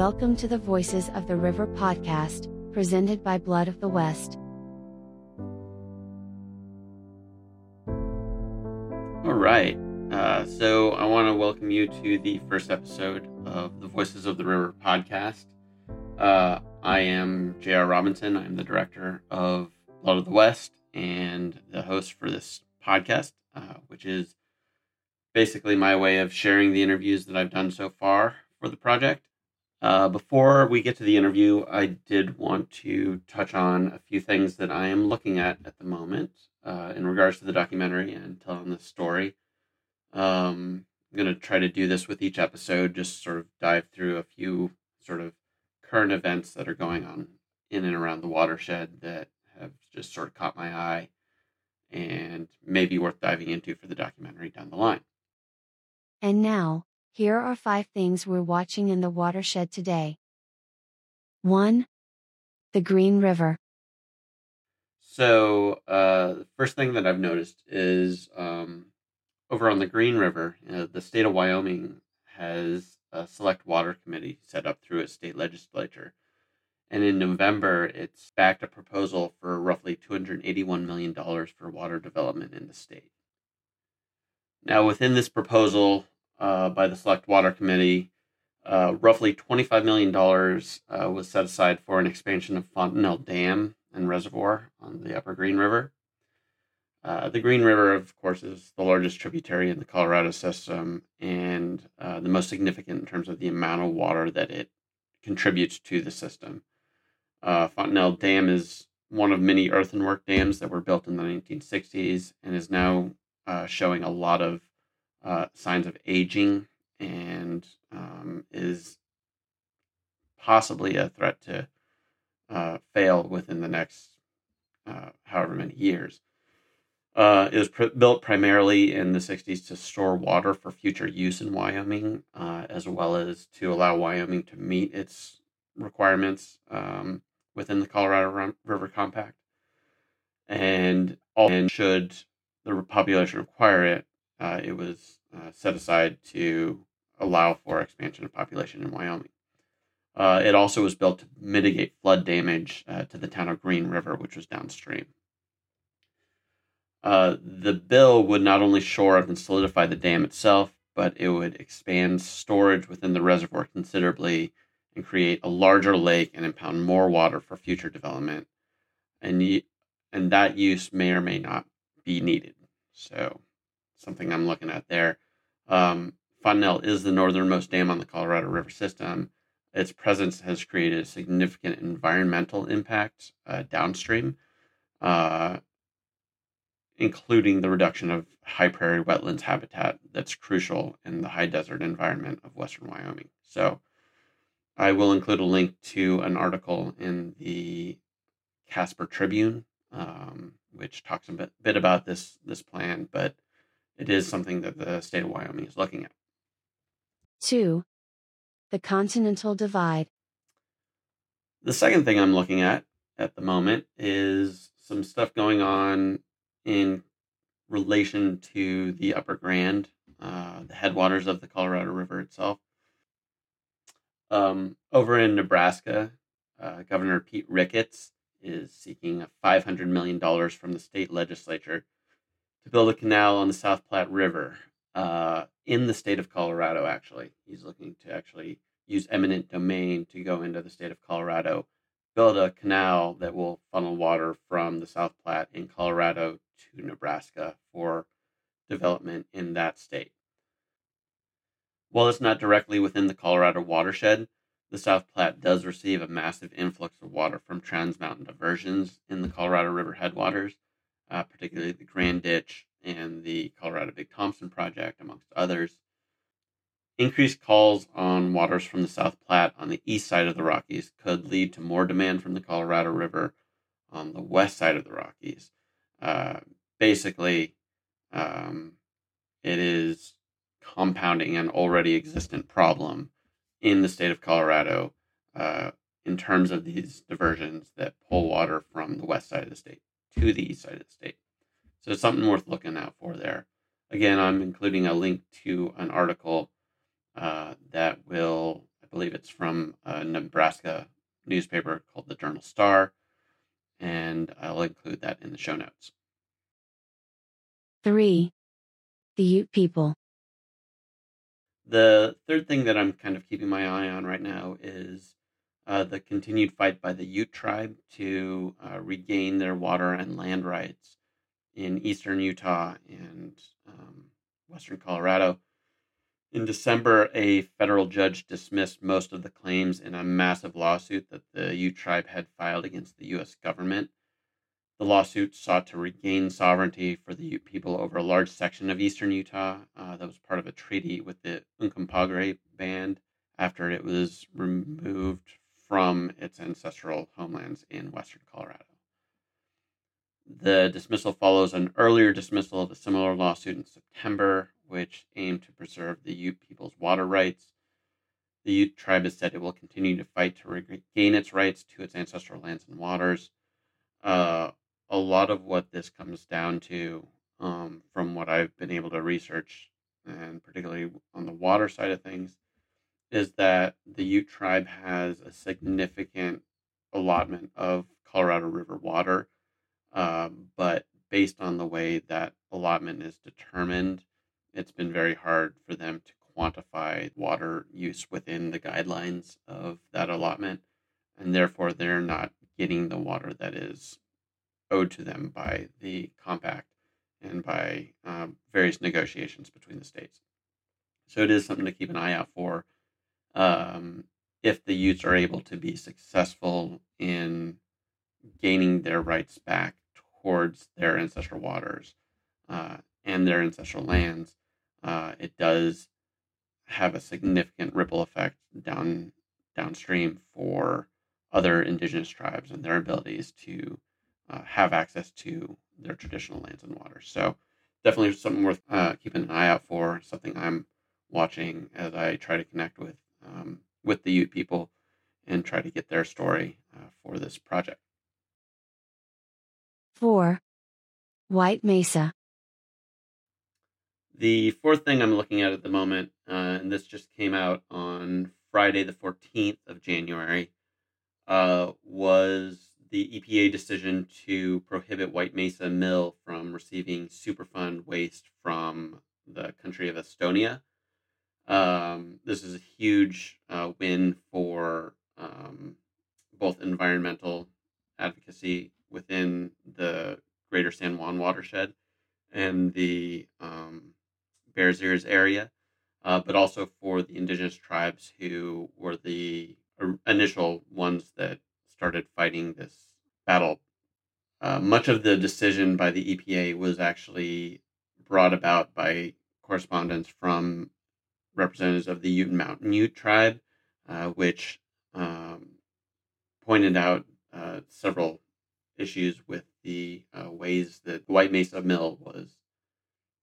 Welcome to the Voices of the River podcast, presented by Blood of the West. All right. Uh, so I want to welcome you to the first episode of the Voices of the River podcast. Uh, I am J.R. Robinson. I'm the director of Blood of the West and the host for this podcast, uh, which is basically my way of sharing the interviews that I've done so far for the project. Uh, before we get to the interview, I did want to touch on a few things that I am looking at at the moment uh, in regards to the documentary and telling the story. Um, I'm going to try to do this with each episode, just sort of dive through a few sort of current events that are going on in and around the watershed that have just sort of caught my eye and may be worth diving into for the documentary down the line. And now, here are five things we're watching in the watershed today. 1. The Green River. So, uh, the first thing that I've noticed is um, over on the Green River, uh, the state of Wyoming has a select water committee set up through its state legislature. And in November, it's backed a proposal for roughly $281 million for water development in the state. Now, within this proposal, uh, by the Select Water Committee. Uh, roughly $25 million uh, was set aside for an expansion of Fontenelle Dam and Reservoir on the Upper Green River. Uh, the Green River, of course, is the largest tributary in the Colorado system and uh, the most significant in terms of the amount of water that it contributes to the system. Uh, Fontenelle Dam is one of many earthenwork dams that were built in the 1960s and is now showing a lot of uh, signs of aging and um, is possibly a threat to uh, fail within the next uh, however many years. Uh, it was pr- built primarily in the 60s to store water for future use in Wyoming, uh, as well as to allow Wyoming to meet its requirements um, within the Colorado River Compact. And all should the population require it, uh, it was uh, set aside to allow for expansion of population in Wyoming. Uh, it also was built to mitigate flood damage uh, to the town of Green River, which was downstream. Uh, the bill would not only shore up and solidify the dam itself, but it would expand storage within the reservoir considerably and create a larger lake and impound more water for future development. And, and that use may or may not be needed. So something I'm looking at there. Um, Fontenelle is the northernmost dam on the Colorado River system. Its presence has created a significant environmental impact uh, downstream, uh, including the reduction of high prairie wetlands habitat that's crucial in the high desert environment of western Wyoming. So, I will include a link to an article in the Casper Tribune, um, which talks a bit, bit about this this plan, but it is something that the state of Wyoming is looking at. 2. The Continental Divide. The second thing I'm looking at at the moment is some stuff going on in relation to the Upper Grand, uh, the headwaters of the Colorado River itself. Um, over in Nebraska, uh, Governor Pete Ricketts is seeking $500 million from the state legislature to build a canal on the South Platte River uh, in the state of Colorado, actually. He's looking to actually use eminent domain to go into the state of Colorado, build a canal that will funnel water from the South Platte in Colorado to Nebraska for development in that state. While it's not directly within the Colorado watershed, the South Platte does receive a massive influx of water from Trans Mountain diversions in the Colorado River headwaters uh, particularly the Grand Ditch and the Colorado Big Thompson Project, amongst others. Increased calls on waters from the South Platte on the east side of the Rockies could lead to more demand from the Colorado River on the west side of the Rockies. Uh, basically, um, it is compounding an already existent problem in the state of Colorado uh, in terms of these diversions that pull water from the west side of the state to the east side of the state. So it's something worth looking out for there. Again, I'm including a link to an article uh, that will I believe it's from a Nebraska newspaper called the Journal Star, and I'll include that in the show notes. 3. The Ute people. The third thing that I'm kind of keeping my eye on right now is uh, the continued fight by the Ute tribe to uh, regain their water and land rights in eastern Utah and um, western Colorado. In December, a federal judge dismissed most of the claims in a massive lawsuit that the Ute tribe had filed against the U.S. government. The lawsuit sought to regain sovereignty for the Ute people over a large section of eastern Utah uh, that was part of a treaty with the Uncompahgre Band after it was removed from its ancestral homelands in western Colorado. The dismissal follows an earlier dismissal of a similar lawsuit in September, which aimed to preserve the Ute people's water rights. The Ute tribe has said it will continue to fight to regain its rights to its ancestral lands and waters. Uh, a lot of what this comes down to, um, from what I've been able to research, and particularly on the water side of things, is that the Ute tribe has a significant allotment of Colorado River water um, but based on the way that allotment is determined, it's been very hard for them to quantify water use within the guidelines of that allotment. And therefore, they're not getting the water that is owed to them by the compact and by um, various negotiations between the states. So it is something to keep an eye out for um, if the Utes are able to be successful in gaining their rights back towards their ancestral waters uh, and their ancestral lands, uh, it does have a significant ripple effect down downstream for other indigenous tribes and their abilities to uh, have access to their traditional lands and waters. So definitely something worth uh, keeping an eye out for. Something I'm watching as I try to connect with with the Ute people and try to get their story uh, for this project. 4. White Mesa. The fourth thing I'm looking at at the moment, uh, and this just came out on Friday, the 14th of January, uh, was the EPA decision to prohibit White Mesa Mill from receiving Superfund waste from the country of Estonia. Um, this is a huge uh, win for um, both environmental advocacy within the greater San Juan watershed and the um, Bears Ears area, uh, but also for the indigenous tribes who were the initial ones that started fighting this battle. Uh, much of the decision by the EPA was actually brought about by correspondence from representatives of the Ute Mountain Ute tribe, uh, which um, pointed out uh, several issues with the uh, ways that the White Mesa Mill was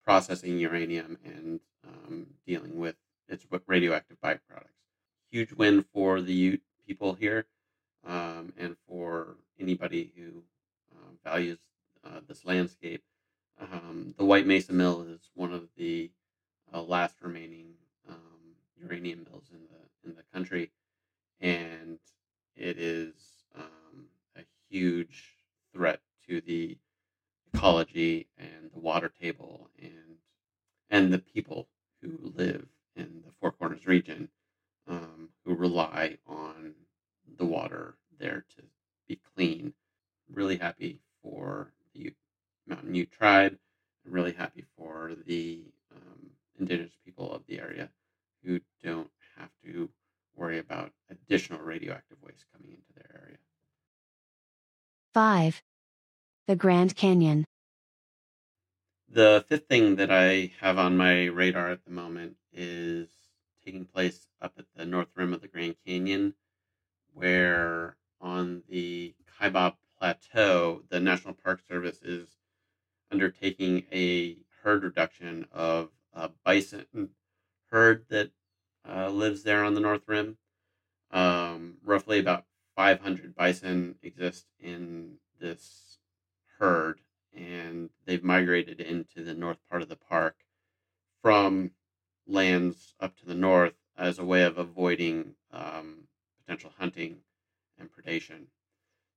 processing uranium and um, dealing with its radioactive byproducts. Huge win for the Ute people here um, and for anybody who uh, values uh, this landscape. Um, the White Mesa Mill is one of the uh, last remaining um, uranium mills in the in the country, and it is um, a huge threat to the ecology and the water table and and the people who live in the Four Corners region um, who rely on the water there to be clean. Really happy for the Mountain Ute tribe. Really happy for the um, indigenous people of the area who don't have to worry about additional radioactive waste coming into their area. 5. The Grand Canyon. The fifth thing that I have on my radar at the moment is taking place up at the north rim of the Grand Canyon, where on the Kaibab Plateau, the National Park Service is undertaking a herd reduction of a bison herd that uh, lives there on the north rim. Um, roughly about 500 bison exist in this herd, and they've migrated into the north part of the park from lands up to the north as a way of avoiding um, potential hunting and predation.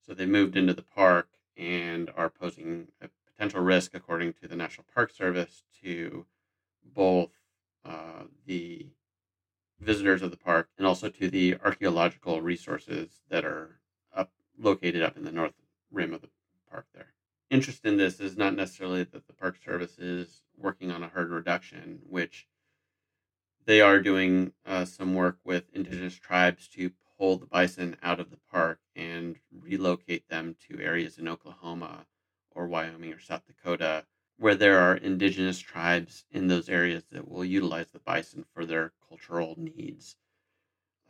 So they moved into the park and are posing a potential risk, according to the National Park Service, to both uh, the visitors of the park and also to the archaeological resources that are up located up in the north rim of the park there. Interest in this is not necessarily that the Park Service is working on a herd reduction, which they are doing uh, some work with indigenous tribes to pull the bison out of the park and relocate them to areas in Oklahoma or Wyoming or South Dakota where there are indigenous tribes in those areas that will utilize the bison for their cultural needs.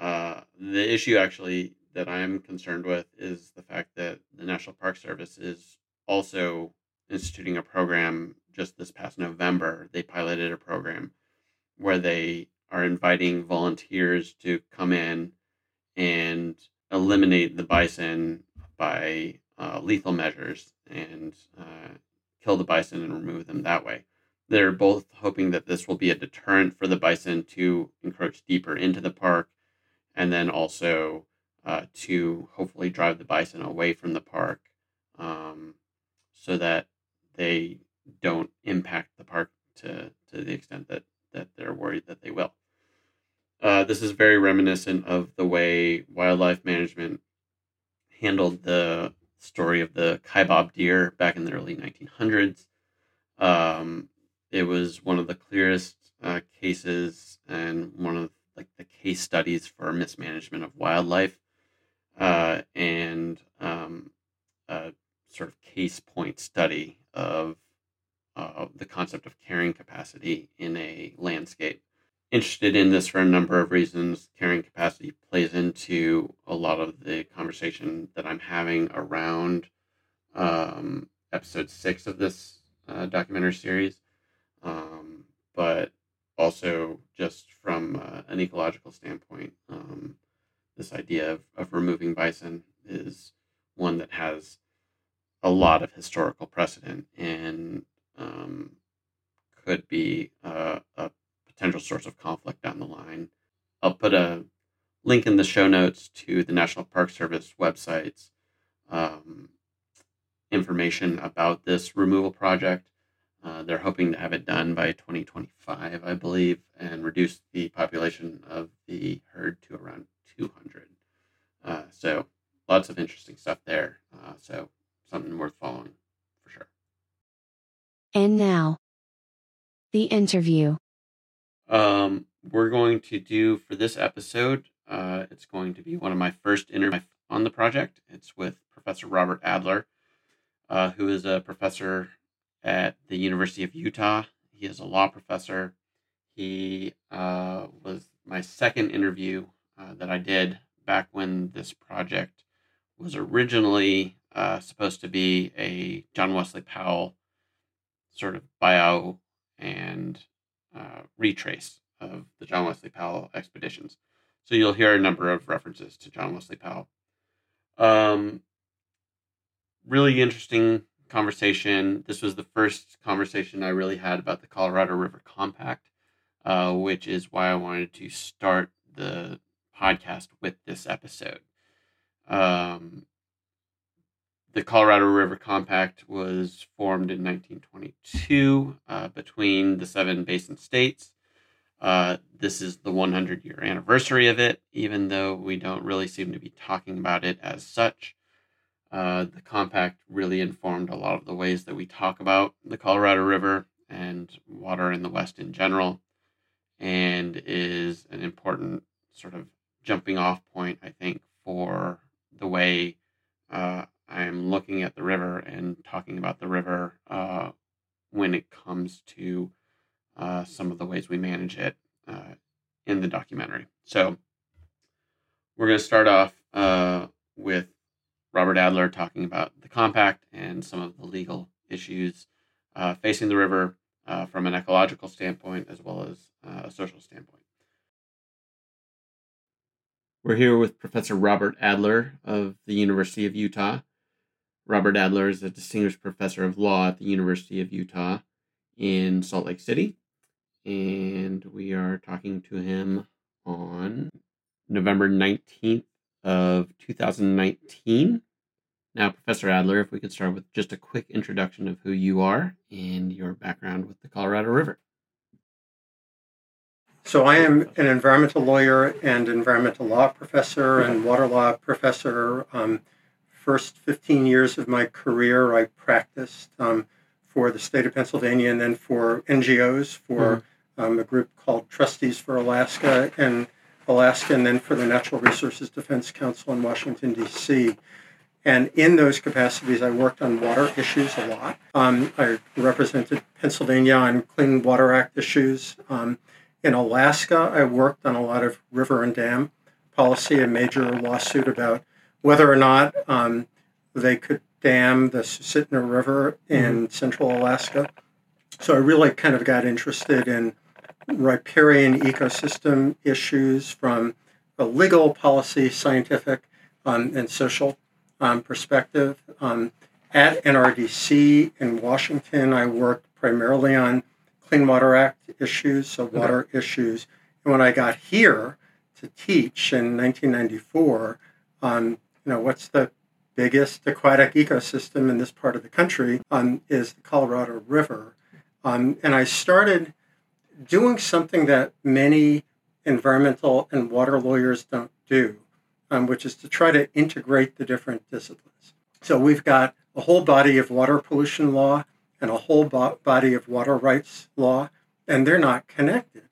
Uh, the issue actually that I'm concerned with is the fact that the National Park Service is also instituting a program just this past November. They piloted a program where they are inviting volunteers to come in and eliminate the bison by uh, lethal measures and uh, kill the bison and remove them that way. They're both hoping that this will be a deterrent for the bison to encroach deeper into the park and then also uh, to hopefully drive the bison away from the park um, so that they don't impact the park to, to the extent that, that they're worried that they will. Uh, this is very reminiscent of the way wildlife management handled the story of the Kaibab deer back in the early 1900s. Um, it was one of the clearest uh, cases and one of like the case studies for mismanagement of wildlife uh, and um, a sort of case point study of uh, the concept of carrying capacity in a landscape interested in this for a number of reasons. Carrying capacity plays into a lot of the conversation that I'm having around um, episode six of this uh, documentary series, um, but also just from uh, an ecological standpoint, um, this idea of, of removing bison is one that has a lot of historical precedent and um, could be uh, a potential source of conflict down the line. I'll put a link in the show notes to the National Park Service website's um, information about this removal project. Uh, they're hoping to have it done by 2025, I believe, and reduce the population of the herd to around 200. Uh, so, lots of interesting stuff there. Uh, so, something worth following for sure. And now, the interview um, we're going to do for this episode. Uh, it's going to be one of my first interviews on the project. It's with Professor Robert Adler, uh, who is a professor at the University of Utah. He is a law professor. He uh, was my second interview uh, that I did back when this project was originally uh, supposed to be a John Wesley Powell sort of bio and uh, retrace of the John Wesley Powell expeditions. So you'll hear a number of references to John Wesley Powell. Um, really interesting conversation. This was the first conversation I really had about the Colorado River Compact, uh, which is why I wanted to start the podcast with this episode. Um, the Colorado River Compact was formed in 1922 uh, between the seven basin states. Uh, this is the 100 year anniversary of it, even though we don't really seem to be talking about it as such. Uh, the compact really informed a lot of the ways that we talk about the Colorado River and water in the West in general, and is an important sort of jumping off point, I think, for the way uh, I'm looking at the river and talking about the river uh, when it comes to uh, some of the ways we manage it uh, in the documentary. So we're going to start off uh, with Robert Adler talking about the compact and some of the legal issues uh, facing the river uh, from an ecological standpoint as well as a social standpoint. We're here with Professor Robert Adler of the University of Utah. Robert Adler is a distinguished professor of law at the University of Utah in Salt Lake City. And we are talking to him on November 19th of 2019. Now, Professor Adler, if we could start with just a quick introduction of who you are and your background with the Colorado River. So, I am an environmental lawyer and environmental law professor and water law professor. Um, first 15 years of my career, I practiced um, for the state of Pennsylvania and then for NGOs, for mm-hmm. um, a group called Trustees for Alaska and Alaska, and then for the Natural Resources Defense Council in Washington, D.C. And in those capacities, I worked on water issues a lot. Um, I represented Pennsylvania on Clean Water Act issues. Um, in Alaska, I worked on a lot of river and dam policy, a major lawsuit about whether or not um, they could dam the Susitna River in mm-hmm. central Alaska. So I really kind of got interested in riparian ecosystem issues from a legal, policy, scientific, um, and social um, perspective. Um, at NRDC in Washington, I worked primarily on Clean Water Act issues, so water okay. issues. And when I got here to teach in 1994 on, you know, what's the biggest aquatic ecosystem in this part of the country um, is the Colorado River. Um, and I started doing something that many environmental and water lawyers don't do, um, which is to try to integrate the different disciplines. So we've got a whole body of water pollution law and a whole bo- body of water rights law, and they're not connected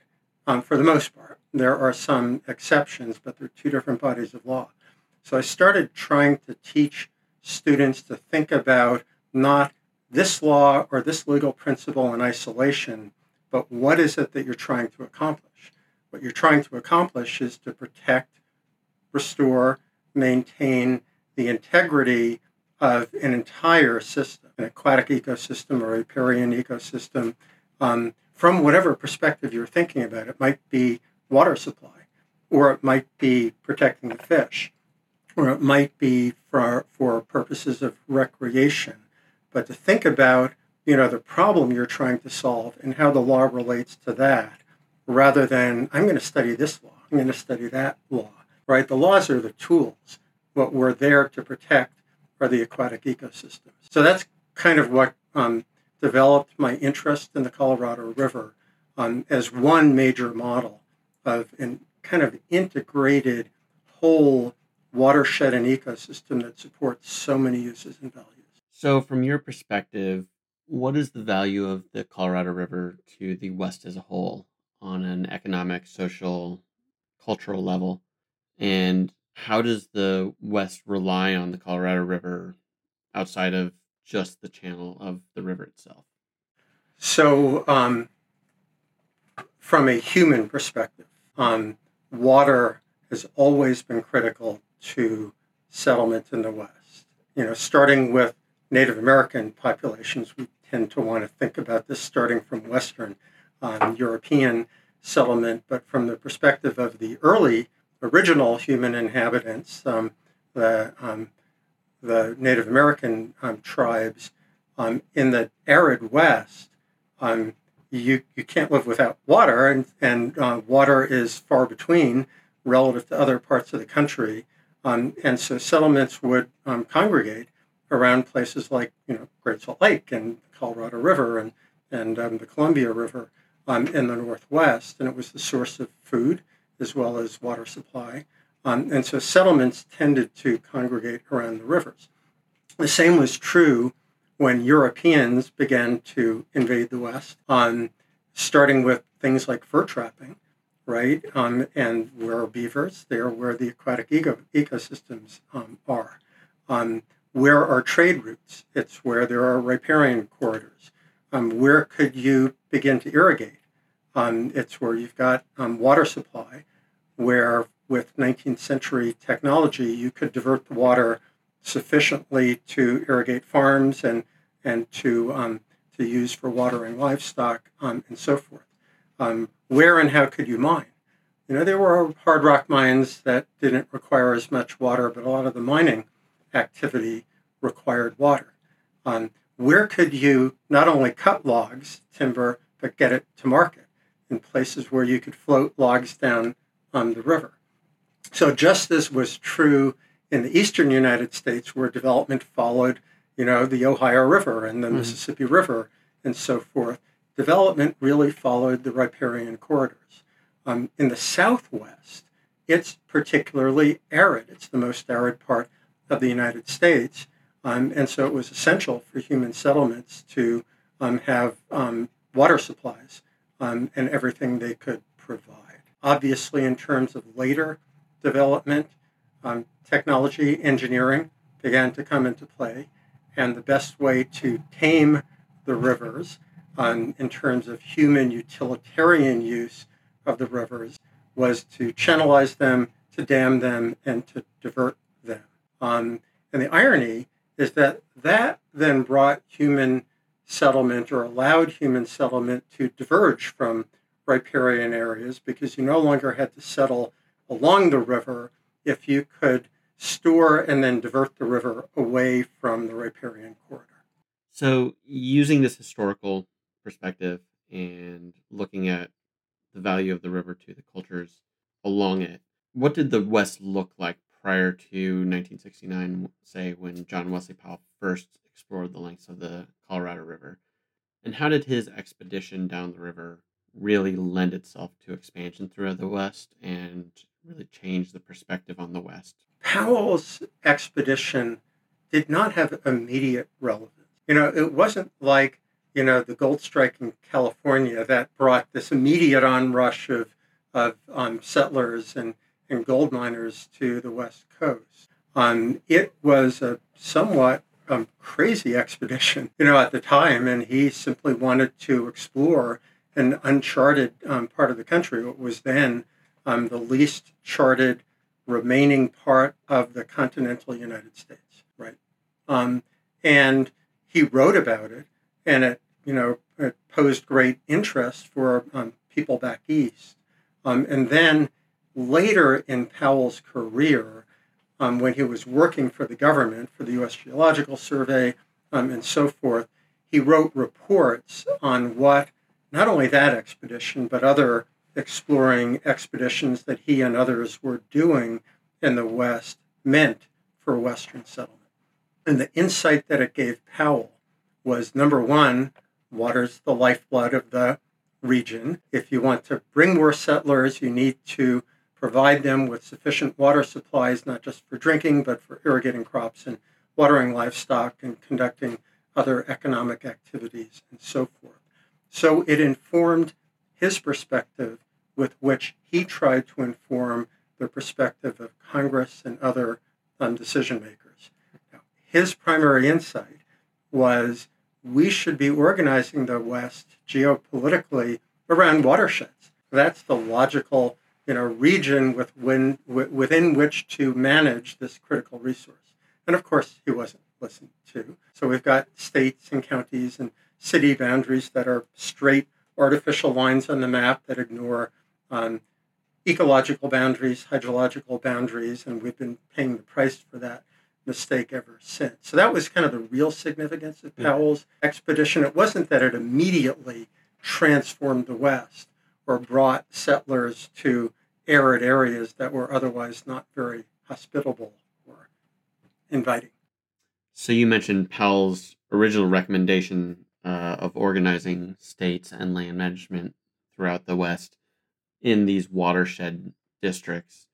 um, for the most part. There are some exceptions, but they're two different bodies of law. So I started trying to teach students to think about not this law or this legal principle in isolation, but what is it that you're trying to accomplish? What you're trying to accomplish is to protect, restore, maintain the integrity of an entire system, an aquatic ecosystem or a riparian ecosystem, um, from whatever perspective you're thinking about. It might be water supply, or it might be protecting the fish, or it might be for, for purposes of recreation. But to think about, you know, the problem you're trying to solve and how the law relates to that, rather than I'm going to study this law, I'm going to study that law, right? The laws are the tools. What we're there to protect are the aquatic ecosystems. So that's kind of what um, developed my interest in the Colorado River um, as one major model of an kind of integrated whole watershed and ecosystem that supports so many uses and values. So, from your perspective, what is the value of the Colorado River to the West as a whole on an economic, social, cultural level? And how does the West rely on the Colorado River outside of just the channel of the river itself? So, um, from a human perspective, um, water has always been critical to settlement in the West. You know, starting with Native American populations, we tend to want to think about this starting from Western um, European settlement, but from the perspective of the early original human inhabitants, um, the, um, the Native American um, tribes um, in the arid West, um, you, you can't live without water, and, and uh, water is far between relative to other parts of the country. Um, and so settlements would um, congregate around places like you know Great Salt Lake and the Colorado River and and um, the Columbia River um, in the Northwest, and it was the source of food as well as water supply. Um, and so settlements tended to congregate around the rivers. The same was true when Europeans began to invade the West, um, starting with things like fur trapping right? Um, and where are beavers? They're where the aquatic eco- ecosystems um, are. Um, where are trade routes? It's where there are riparian corridors. Um, where could you begin to irrigate? Um, it's where you've got um, water supply, where with 19th century technology, you could divert the water sufficiently to irrigate farms and, and to, to use for watering livestock and so forth um, where and how could you mine? You know, there were hard rock mines that didn't require as much water, but a lot of the mining activity required water. Um, where could you not only cut logs, timber, but get it to market in places where you could float logs down on the river. So just as was true in the eastern United States, where development followed, you know, the Ohio River and the mm-hmm. Mississippi River and so forth, development really followed the riparian corridors. Um, in the Southwest, it's particularly arid. It's the most arid part of the United States. Um, and so it was essential for human settlements to um, have um, water supplies um, and everything they could provide. Obviously, in terms of later development, um, technology, engineering began to come into play. And the best way to tame the rivers um, in terms of human utilitarian use of the rivers was to channelize them, to dam them, and to divert them. Um, and the irony is that that then brought human settlement or allowed human settlement to diverge from riparian areas because you no longer had to settle along the river if you could store and then divert the river away from the riparian corridor. So, using this historical perspective and looking at the value of the river to the cultures along it, what did the West look like prior to 1969, say, when John Wesley Powell first explored the lengths of the Colorado River? And how did his expedition down the river really lend itself to expansion throughout the West and really change the perspective on the West? Powell's expedition did not have immediate relevance. You know, it wasn't like, you know, the gold strike in California that brought this immediate onrush of, of um, settlers and, and gold miners to the West Coast. Um, it was a somewhat um, crazy expedition, you know, at the time, and he simply wanted to explore an uncharted um, part of the country, what was then um, the least charted remaining part of the continental United States, right? Um, and he wrote about it, and it, you know, it posed great interest for um, people back east. Um, and then later in Powell's career, um, when he was working for the government, for the U.S. Geological Survey, um, and so forth, he wrote reports on what not only that expedition, but other exploring expeditions that he and others were doing in the West meant for Western settlement. And the insight that it gave Powell was number one, water's the lifeblood of the region. If you want to bring more settlers, you need to provide them with sufficient water supplies, not just for drinking, but for irrigating crops and watering livestock and conducting other economic activities and so forth. So it informed his perspective with which he tried to inform the perspective of Congress and other um, decision makers. His primary insight was we should be organizing the West geopolitically around watersheds. That's the logical you know, region with when, within which to manage this critical resource. And of course, he wasn't listened to. So we've got states and counties and city boundaries that are straight artificial lines on the map that ignore um, ecological boundaries, hydrological boundaries, and we've been paying the price for that mistake ever since. So that was kind of the real significance of Powell's yeah. expedition. It wasn't that it immediately transformed the West or brought settlers to arid areas that were otherwise not very hospitable or inviting. So you mentioned Powell's original recommendation uh, of organizing states and land management throughout the West in these watershed districts.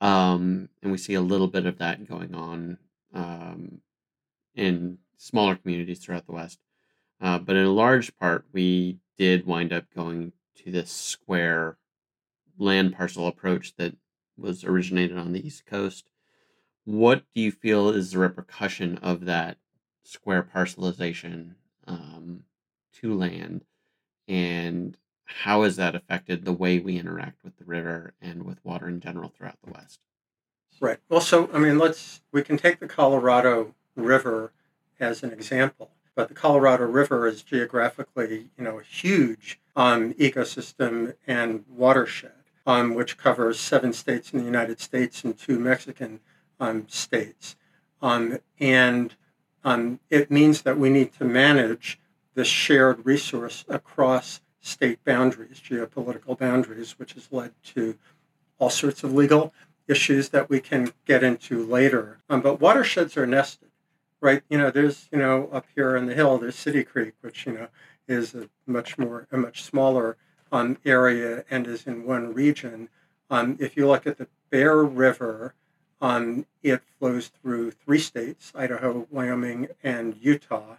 Um, and we see a little bit of that going on um, in smaller communities throughout the West. Uh, but in a large part, we did wind up going to this square land parcel approach that was originated on the East Coast. What do you feel is the repercussion of that square parcelization um, to land? And how has that affected the way we interact with the river and with water in general throughout the West? Right. Well, so I mean, let's we can take the Colorado River as an example, but the Colorado River is geographically, you know, a huge um, ecosystem and watershed, um, which covers seven states in the United States and two Mexican um, states, um, and um, it means that we need to manage this shared resource across state boundaries, geopolitical boundaries, which has led to all sorts of legal issues that we can get into later. Um, but watersheds are nested, right? You know, there's, you know, up here in the hill, there's City Creek, which, you know, is a much more, a much smaller um, area and is in one region. Um, if you look at the Bear River, um, it flows through three states Idaho, Wyoming, and Utah.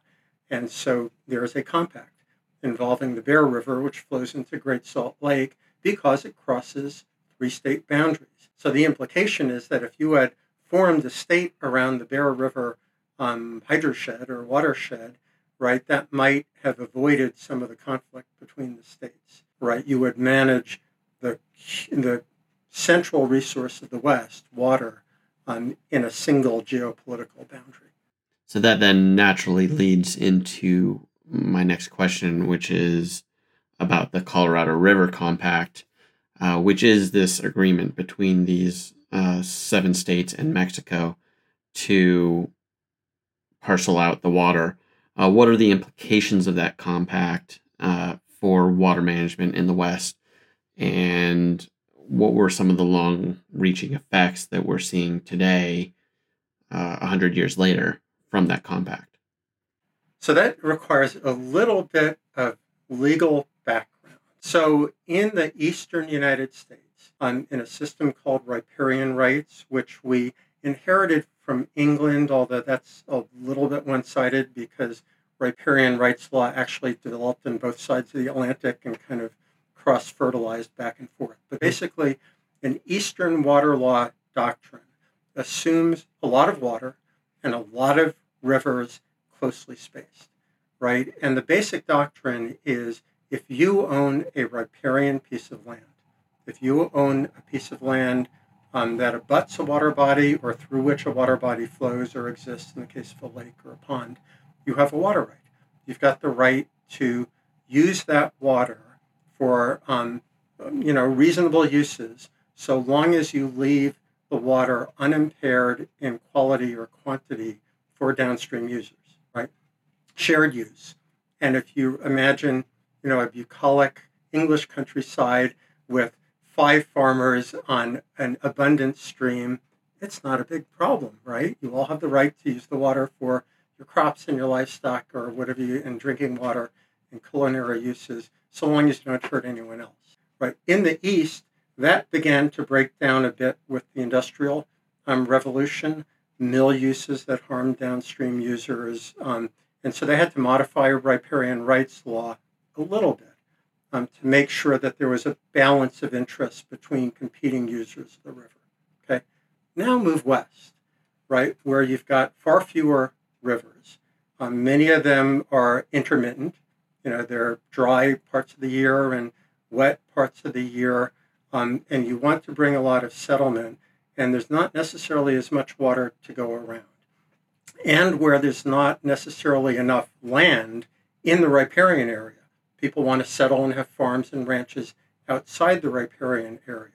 And so there is a compact involving the Bear River, which flows into Great Salt Lake because it crosses three state boundaries. So the implication is that if you had formed a state around the Bear River um, hydroshed or watershed, right, that might have avoided some of the conflict between the states, right? You would manage the, the central resource of the West, water, um, in a single geopolitical boundary. So that then naturally leads into my next question, which is about the Colorado River Compact, uh, which is this agreement between these uh, seven states and Mexico to parcel out the water. Uh, what are the implications of that compact uh, for water management in the West? And what were some of the long reaching effects that we're seeing today, uh, 100 years later, from that compact? So that requires a little bit of legal background. So in the eastern United States, um, in a system called riparian rights, which we inherited from England, although that's a little bit one sided because riparian rights law actually developed on both sides of the Atlantic and kind of cross fertilized back and forth. But basically, an Eastern water law doctrine assumes a lot of water and a lot of rivers closely spaced, right? And the basic doctrine is if you own a riparian piece of land, if you own a piece of land um, that abuts a water body or through which a water body flows or exists in the case of a lake or a pond, you have a water right. You've got the right to use that water for um, you know reasonable uses, so long as you leave the water unimpaired in quality or quantity for downstream users shared use. And if you imagine, you know, a bucolic English countryside with five farmers on an abundant stream, it's not a big problem, right? You all have the right to use the water for your crops and your livestock or whatever you, and drinking water and culinary uses, so long as you don't hurt anyone else, right? In the East, that began to break down a bit with the Industrial um, Revolution, mill uses that harmed downstream users, um, and so they had to modify riparian rights law a little bit um, to make sure that there was a balance of interest between competing users of the river. Okay, now move west, right, where you've got far fewer rivers. Um, many of them are intermittent. You know, they're dry parts of the year and wet parts of the year, um, and you want to bring a lot of settlement. And there's not necessarily as much water to go around and where there's not necessarily enough land in the riparian area. People want to settle and have farms and ranches outside the riparian area.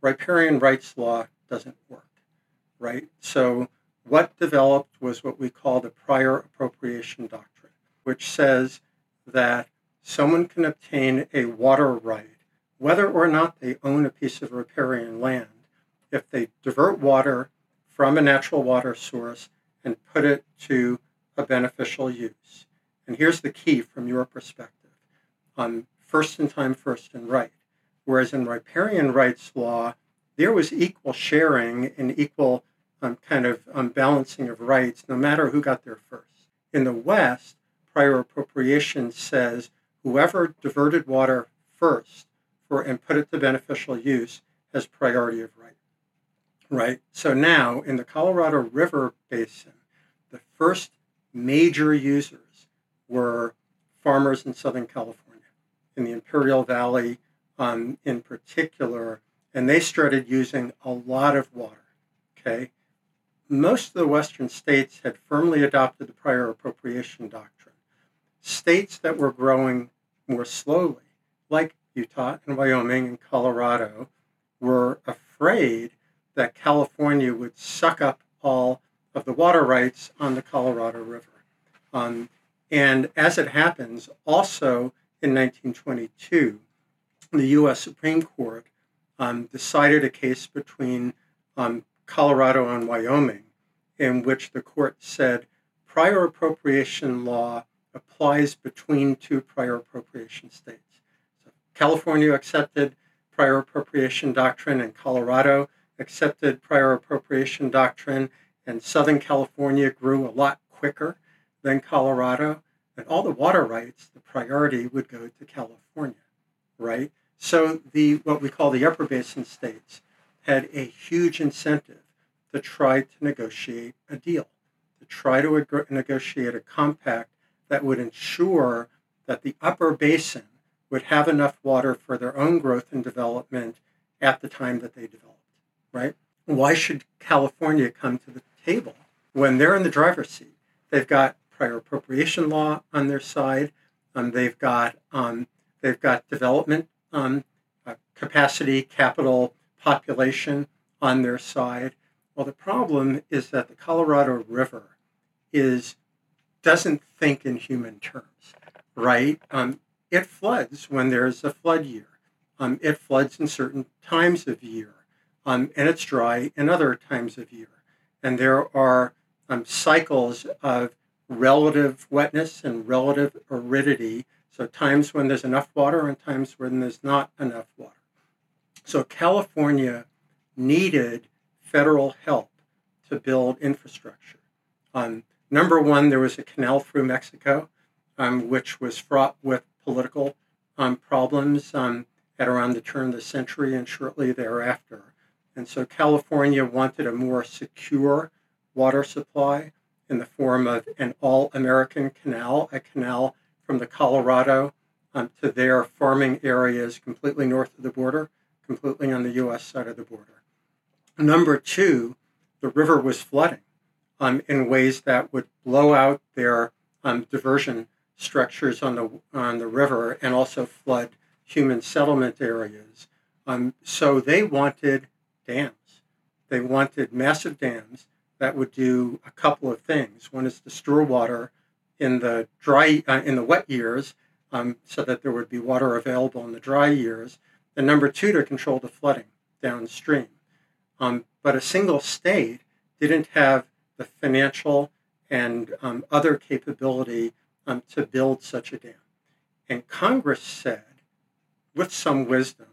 Riparian rights law doesn't work, right? So, what developed was what we call the prior appropriation doctrine, which says that someone can obtain a water right whether or not they own a piece of riparian land if they divert water from a natural water source and put it to a beneficial use. And here's the key from your perspective on first in time, first in right. Whereas in riparian rights law, there was equal sharing and equal um, kind of um, balancing of rights, no matter who got there first. In the West, prior appropriation says whoever diverted water first for and put it to beneficial use has priority of right right? So now in the Colorado River Basin, first major users were farmers in Southern California, in the Imperial Valley um, in particular, and they started using a lot of water. Okay, most of the Western states had firmly adopted the prior appropriation doctrine. States that were growing more slowly, like Utah and Wyoming and Colorado, were afraid that California would suck up all of the water rights on the Colorado River. Um, and as it happens, also in 1922, the U.S. Supreme Court um, decided a case between um, Colorado and Wyoming, in which the court said prior appropriation law applies between two prior appropriation states. So California accepted prior appropriation doctrine, and Colorado accepted prior appropriation doctrine, and Southern California grew a lot quicker than Colorado. And all the water rights, the priority would go to California, right? So the what we call the upper basin states had a huge incentive to try to negotiate a deal, to try to ag- negotiate a compact that would ensure that the upper basin would have enough water for their own growth and development at the time that they developed, right? Why should California come to the table when they're in the driver's seat? They've got prior appropriation law on their side. Um, they've got um, they've got development um, uh, capacity, capital, population on their side. Well, the problem is that the Colorado River is doesn't think in human terms, right? Um, it floods when there's a flood year. Um, it floods in certain times of year, um, and it's dry in other times of year. And there are um, cycles of relative wetness and relative aridity. So times when there's enough water and times when there's not enough water. So California needed federal help to build infrastructure. Um, number one, there was a canal through Mexico, um, which was fraught with political um, problems um, at around the turn of the century and shortly thereafter. And so California wanted a more secure water supply in the form of an all American canal, a canal from the Colorado um, to their farming areas completely north of the border, completely on the U.S. side of the border. Number two, the river was flooding um, in ways that would blow out their um, diversion structures on the on the river and also flood human settlement areas. Um, so they wanted dams. They wanted massive dams that would do a couple of things. One is to store water in the dry uh, in the wet years, um, so that there would be water available in the dry years. And number two, to control the flooding downstream. Um, but a single state didn't have the financial and um, other capability um, to build such a dam. And Congress said, with some wisdom,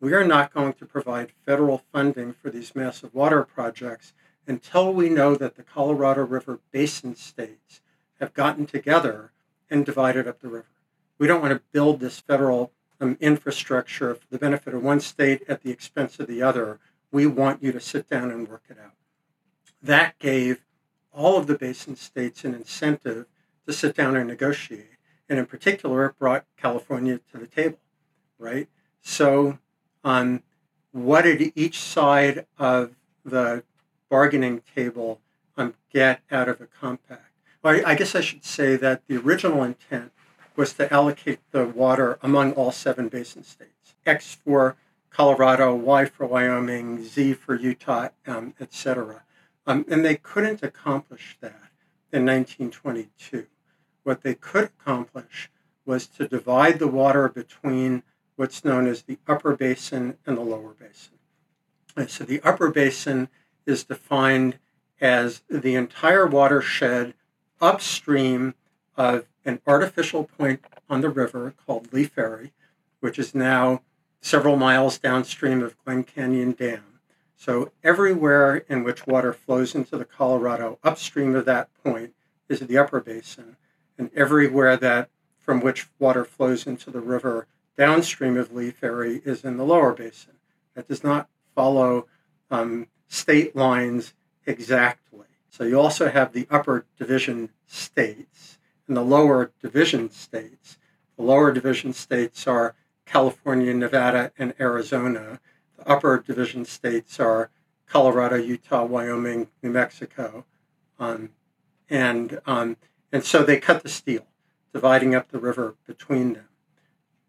we are not going to provide federal funding for these massive water projects until we know that the Colorado River basin states have gotten together and divided up the river. We don't want to build this federal um, infrastructure for the benefit of one state at the expense of the other. We want you to sit down and work it out. That gave all of the basin states an incentive to sit down and negotiate. And in particular, it brought California to the table, right? So, um, what did each side of the bargaining table um, get out of the compact? Well, I, I guess I should say that the original intent was to allocate the water among all seven basin states. X for Colorado, Y for Wyoming, Z for Utah, um, etc. Um, and they couldn't accomplish that in 1922. What they could accomplish was to divide the water between what's known as the upper basin and the lower basin. And so the upper basin is defined as the entire watershed upstream of an artificial point on the river called Lee Ferry, which is now several miles downstream of Glen Canyon Dam. So everywhere in which water flows into the Colorado upstream of that point is the upper basin, and everywhere that from which water flows into the river downstream of Lee Ferry is in the lower basin. That does not follow um, state lines exactly. So you also have the upper division states and the lower division states. The lower division states are California, Nevada, and Arizona. The upper division states are Colorado, Utah, Wyoming, New Mexico. Um, and, um, and so they cut the steel, dividing up the river between them.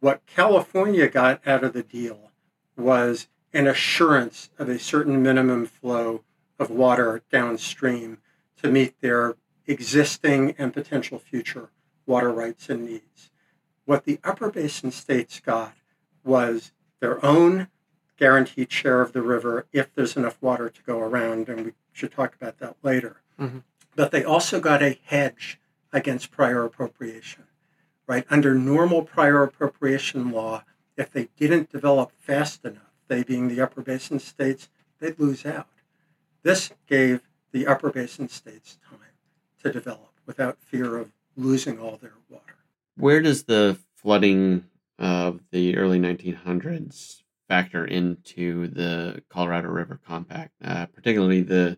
What California got out of the deal was an assurance of a certain minimum flow of water downstream to meet their existing and potential future water rights and needs. What the upper basin states got was their own guaranteed share of the river if there's enough water to go around, and we should talk about that later. Mm-hmm. But they also got a hedge against prior appropriation, right? Under normal prior appropriation law, if they didn't develop fast enough, they being the upper basin states, they'd lose out. This gave the upper basin states time to develop without fear of losing all their water. Where does the flooding of the early 1900s factor into the Colorado River Compact, uh, particularly the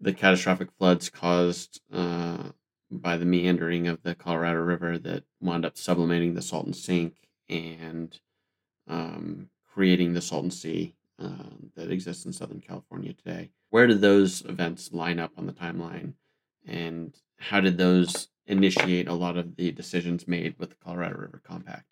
the catastrophic floods caused uh, by the meandering of the Colorado River that wound up sublimating the Salton Sink and um, creating the Salton Sea uh, that exists in Southern California today. Where did those events line up on the timeline, and how did those initiate a lot of the decisions made with the Colorado River Compact?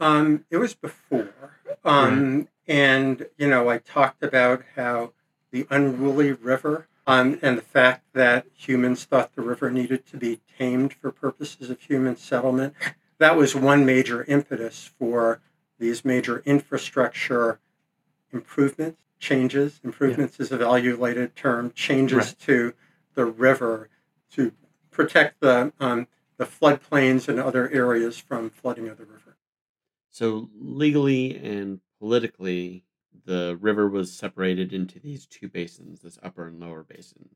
Um, it was before, um, and you know, I talked about how the unruly river um, and the fact that humans thought the river needed to be tamed for purposes of human settlement. That was one major impetus for these major infrastructure improvements, changes. Improvements yeah. is a value-related term. Changes right. to the river to protect the um, the floodplains and other areas from flooding of the river. So legally and politically, the river was separated into these two basins, this upper and lower basin.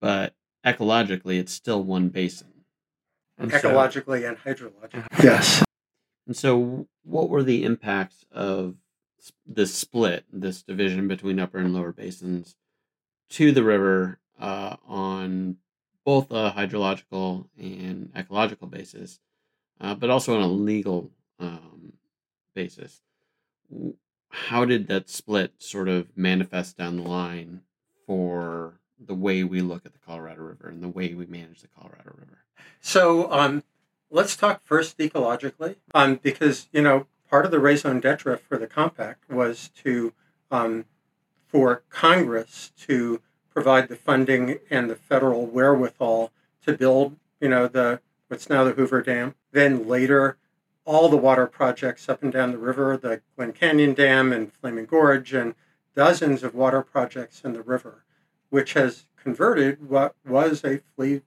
But ecologically, it's still one basin. And ecologically so, and hydrologically. Yes. And so, what were the impacts of this split, this division between upper and lower basins, to the river uh, on both a hydrological and ecological basis, uh, but also on a legal um, basis? How did that split sort of manifest down the line for the way we look at the Colorado River and the way we manage the Colorado River? So um, let's talk first ecologically, um, because you know part of the raison d'être for the compact was to um, for Congress to provide the funding and the federal wherewithal to build, you know, the what's now the Hoover Dam, then later all the water projects up and down the river, the Glen Canyon Dam and Flaming Gorge, and dozens of water projects in the river, which has converted what was a free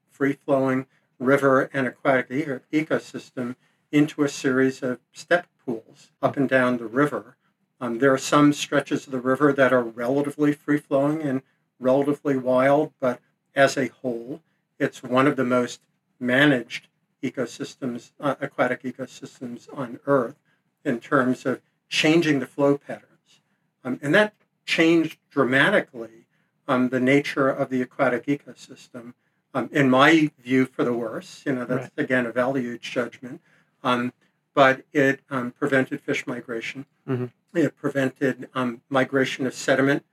flowing river and aquatic ecosystem into a series of step pools up and down the river. Um, there are some stretches of the river that are relatively free flowing and relatively wild, but as a whole, it's one of the most managed ecosystems, uh, aquatic ecosystems on Earth in terms of changing the flow patterns. Um, and that changed dramatically um, the nature of the aquatic ecosystem. Um, in my view, for the worse, you know, that's right. again a value judgment. Um, but it um, prevented fish migration. Mm-hmm. It prevented um, migration of sediment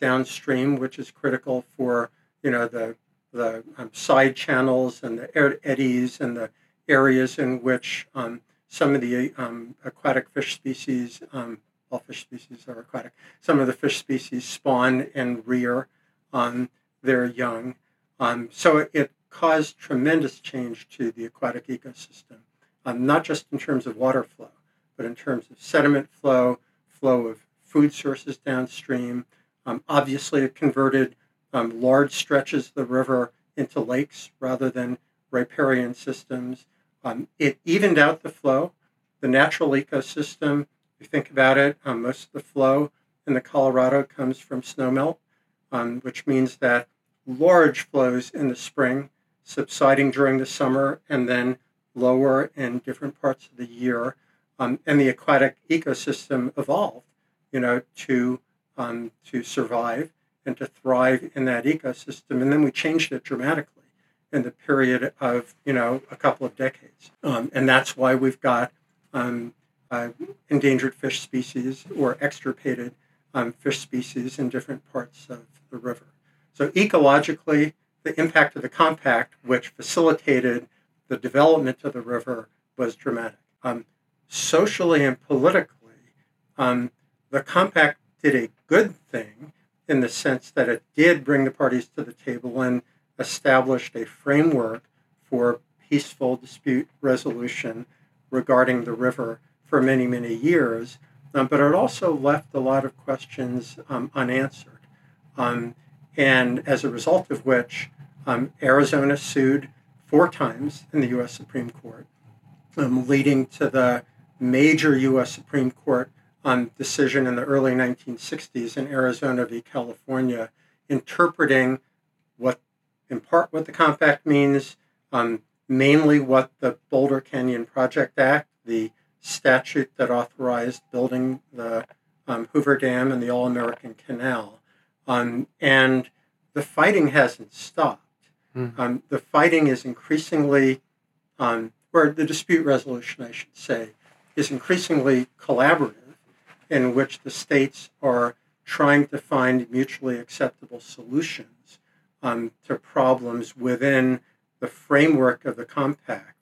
downstream, which is critical for you know the the um, side channels and the eddies and the areas in which um, some of the um, aquatic fish species, um, all fish species are aquatic, some of the fish species spawn and rear on their young. Um, so it, it, caused tremendous change to the aquatic ecosystem, um, not just in terms of water flow, but in terms of sediment flow, flow of food sources downstream. obviously, it converted um, large stretches of the river into lakes rather than riparian systems. Um, it evened out the flow. The natural ecosystem, if you think about it, um, most of the flow in the Colorado comes from snowmelt, um, which means that large flows in the spring, subsiding during the summer, and then lower in different parts of the year. Um, and the aquatic ecosystem evolved, you know, to um, to survive and to thrive in that ecosystem. And then we changed it dramatically in the period of, you know, a couple of decades. Um, and that's why we've got um, uh, endangered fish species or extirpated um, fish species in different parts of the river. So ecologically, the impact of the compact, which facilitated the development of the river, was dramatic. Um, socially and politically, um, the compact did a good thing in the sense that it did bring the parties to the table and established a framework for peaceful dispute resolution regarding the river for many, many years. um, but it also left a lot of questions um, unanswered. Um, and as a result of which, um, Arizona sued four times in the U.S. Supreme Court, um, leading to the major U.S. Supreme Court um, decision in the early 1960s in Arizona v. California, interpreting what, in part, what the compact means, um, mainly what the Boulder Canyon Project Act, the statute that authorized building the um, Hoover Dam and the All American Canal. Um, and the fighting hasn't stopped. Mm. Um, the fighting is increasingly, um, or the dispute resolution, I should say, is increasingly collaborative, in which the states are trying to find mutually acceptable solutions um, to problems within the framework of the compact.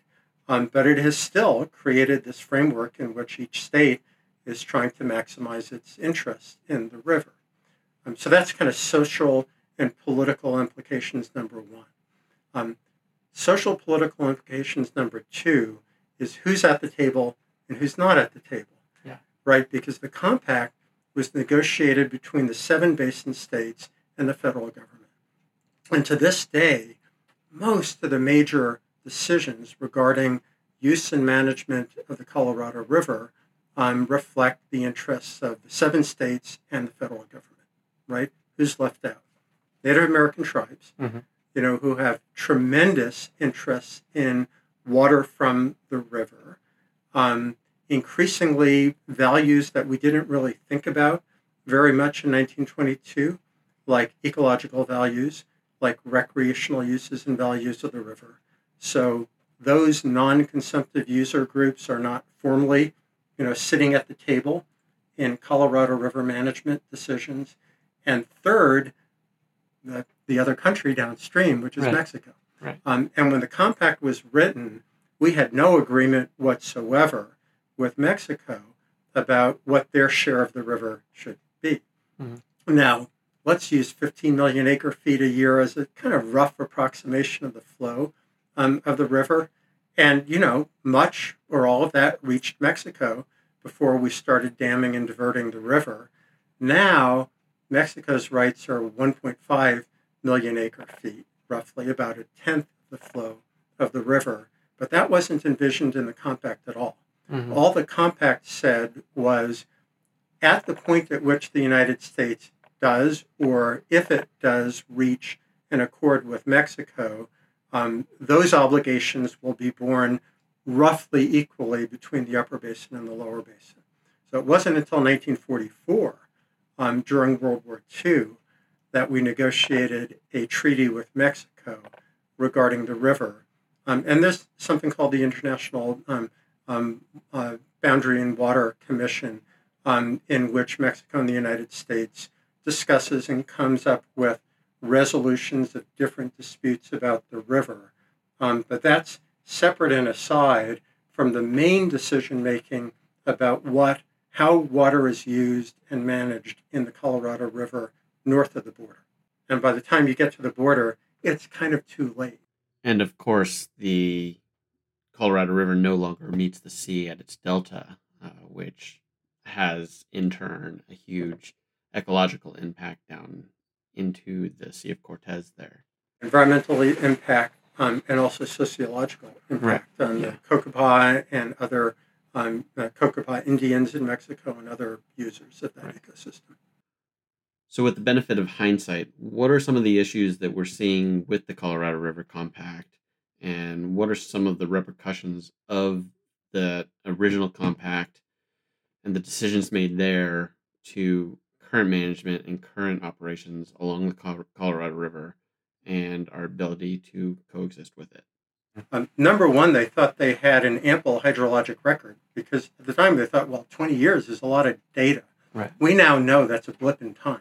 Um, but it has still created this framework in which each state is trying to maximize its interest in the river. Um, so that's kind of social and political implications number one. Um, social political implications number two is who's at the table and who's not at the table. Right? Because the compact was negotiated between the seven basin states and the federal government. And to this day, most of the major decisions regarding use and management of the Colorado River um, reflect the interests of the seven states and the federal government, right? Who's left out? Native American tribes, mm-hmm. you know, who have tremendous interests in water from the river, um, increasingly values that we didn't really think about very much in 1922, like ecological values, like recreational uses and values of the river. So those non-consumptive user groups are not formally, you know, sitting at the table in Colorado River management decisions. And third, the, the other country downstream, which is right. Mexico. Right. Um, and when the compact was written, we had no agreement whatsoever with Mexico about what their share of the river should be. Mm-hmm. Now, let's use 15 million acre feet a year as a kind of rough approximation of the flow um, of the river. And, you know, much or all of that reached Mexico before we started damming and diverting the river. Now, Mexico's rights are 1.5 million acre feet, roughly about a tenth of the flow of the river. But that wasn't envisioned in the compact at all. Mm-hmm. All the compact said was at the point at which the United States does, or if it does reach an accord with Mexico, um, those obligations will be borne roughly equally between the upper basin and the lower basin. So it wasn't until 1944, um, during World War II, that we negotiated a treaty with Mexico regarding the river. Um, and there's something called the International um, uh, Boundary and Water Commission, um, in which Mexico and the United States discusses and comes up with resolutions of different disputes about the river. Um, but that's separate and aside from the main decision making about what how water is used and managed in the Colorado River north of the border. And by the time you get to the border, it's kind of too late. And of course, the Colorado River no longer meets the sea at its delta, uh, which has in turn a huge ecological impact down into the Sea of Cortez there. Environmental impact um, and also sociological impact right. on yeah. the Cocopah and other um, uh, Cocopah Indians in Mexico and other users of that right. ecosystem. So, with the benefit of hindsight, what are some of the issues that we're seeing with the Colorado River Compact, and what are some of the repercussions of the original compact and the decisions made there to current management and current operations along the Colorado River and our ability to coexist with it. Um, number one, they thought they had an ample hydrologic record because at the time they thought, well, 20 years is a lot of data. Right. We now know that's a blip in time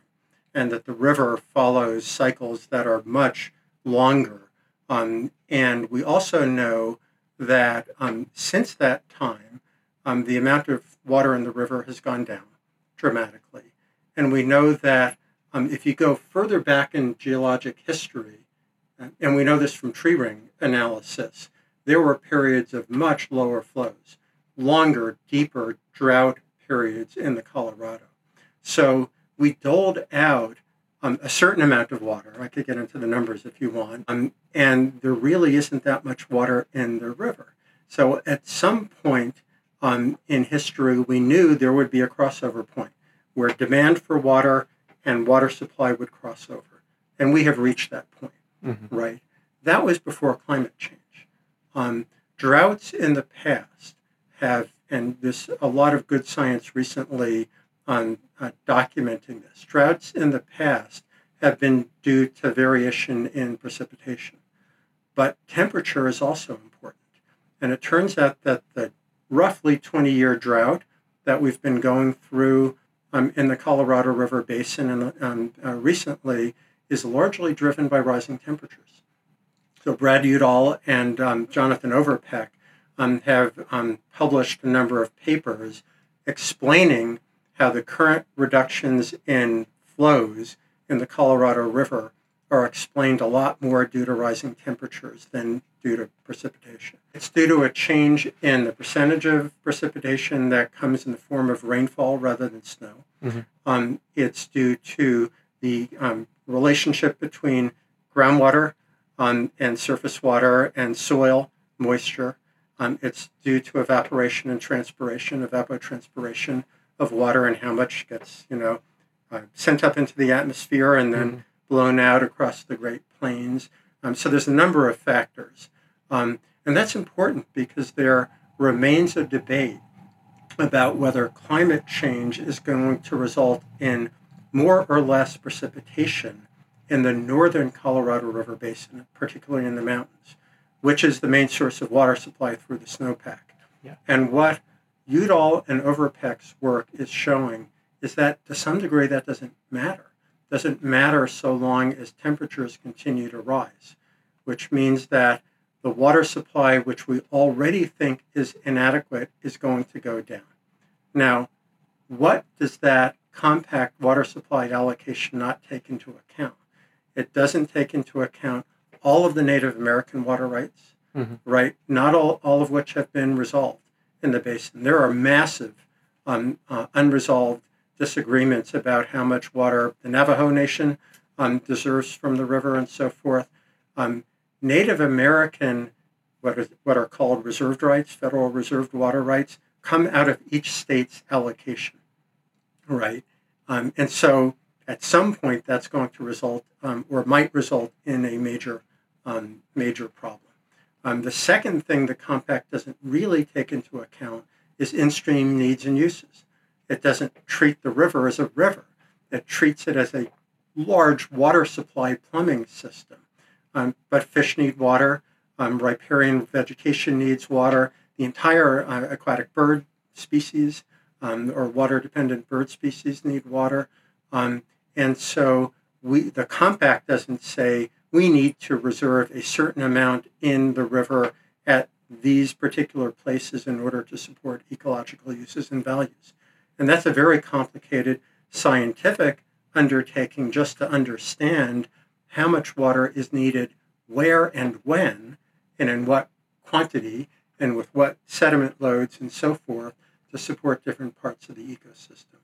and that the river follows cycles that are much longer. Um, and we also know that um, since that time, um, the amount of water in the river has gone down dramatically. And we know that um, if you go further back in geologic history, and we know this from tree ring analysis, there were periods of much lower flows, longer, deeper drought periods in the Colorado. So we doled out um, a certain amount of water. I could get into the numbers if you want. Um, and there really isn't that much water in the river. So at some point um, in history, we knew there would be a crossover point where demand for water and water supply would cross over. And we have reached that point, mm-hmm. right? That was before climate change. Um, droughts in the past have, and there's a lot of good science recently on uh, documenting this. Droughts in the past have been due to variation in precipitation, but temperature is also important. And it turns out that the roughly 20 year drought that we've been going through um, in the Colorado River Basin and um, uh, recently is largely driven by rising temperatures. So Brad Udall and um, Jonathan Overpeck um, have um, published a number of papers explaining how the current reductions in flows in the Colorado River are explained a lot more due to rising temperatures than due to precipitation. It's due to a change in the percentage of precipitation that comes in the form of rainfall rather than snow. Mm-hmm. Um, it's due to the um, relationship between groundwater um, and surface water and soil moisture. Um, it's due to evaporation and transpiration, evapotranspiration of water and how much gets, you know, uh, sent up into the atmosphere and then mm-hmm. blown out across the Great Plains. Um, so there's a number of factors. Um, and that's important because there remains a debate about whether climate change is going to result in more or less precipitation in the northern Colorado River Basin, particularly in the mountains, which is the main source of water supply through the snowpack. Yeah. And what Udall and Overpeck's work is showing is that to some degree that doesn't matter. Doesn't matter so long as temperatures continue to rise, which means that the water supply, which we already think is inadequate, is going to go down. Now, what does that compact water supply allocation not take into account? It doesn't take into account all of the Native American water rights, mm-hmm. right? Not all, all of which have been resolved in the basin. There are massive um, uh, unresolved disagreements about how much water the Navajo Nation um, deserves from the river and so forth. Um, Native American, what are, what are called reserved rights, federal reserved water rights, come out of each state's allocation, right? Um, and so at some point that's going to result um, or might result in a major, um, major problem. Um, the second thing the compact doesn't really take into account is in-stream needs and uses. It doesn't treat the river as a river. It treats it as a large water supply plumbing system. Um, but fish need water. Um, riparian vegetation needs water. The entire uh, aquatic bird species um, or water-dependent bird species need water. Um, and so we, the compact doesn't say we need to reserve a certain amount in the river at these particular places in order to support ecological uses and values. And that's a very complicated scientific undertaking just to understand how much water is needed, where and when, and in what quantity, and with what sediment loads and so forth to support different parts of the ecosystem.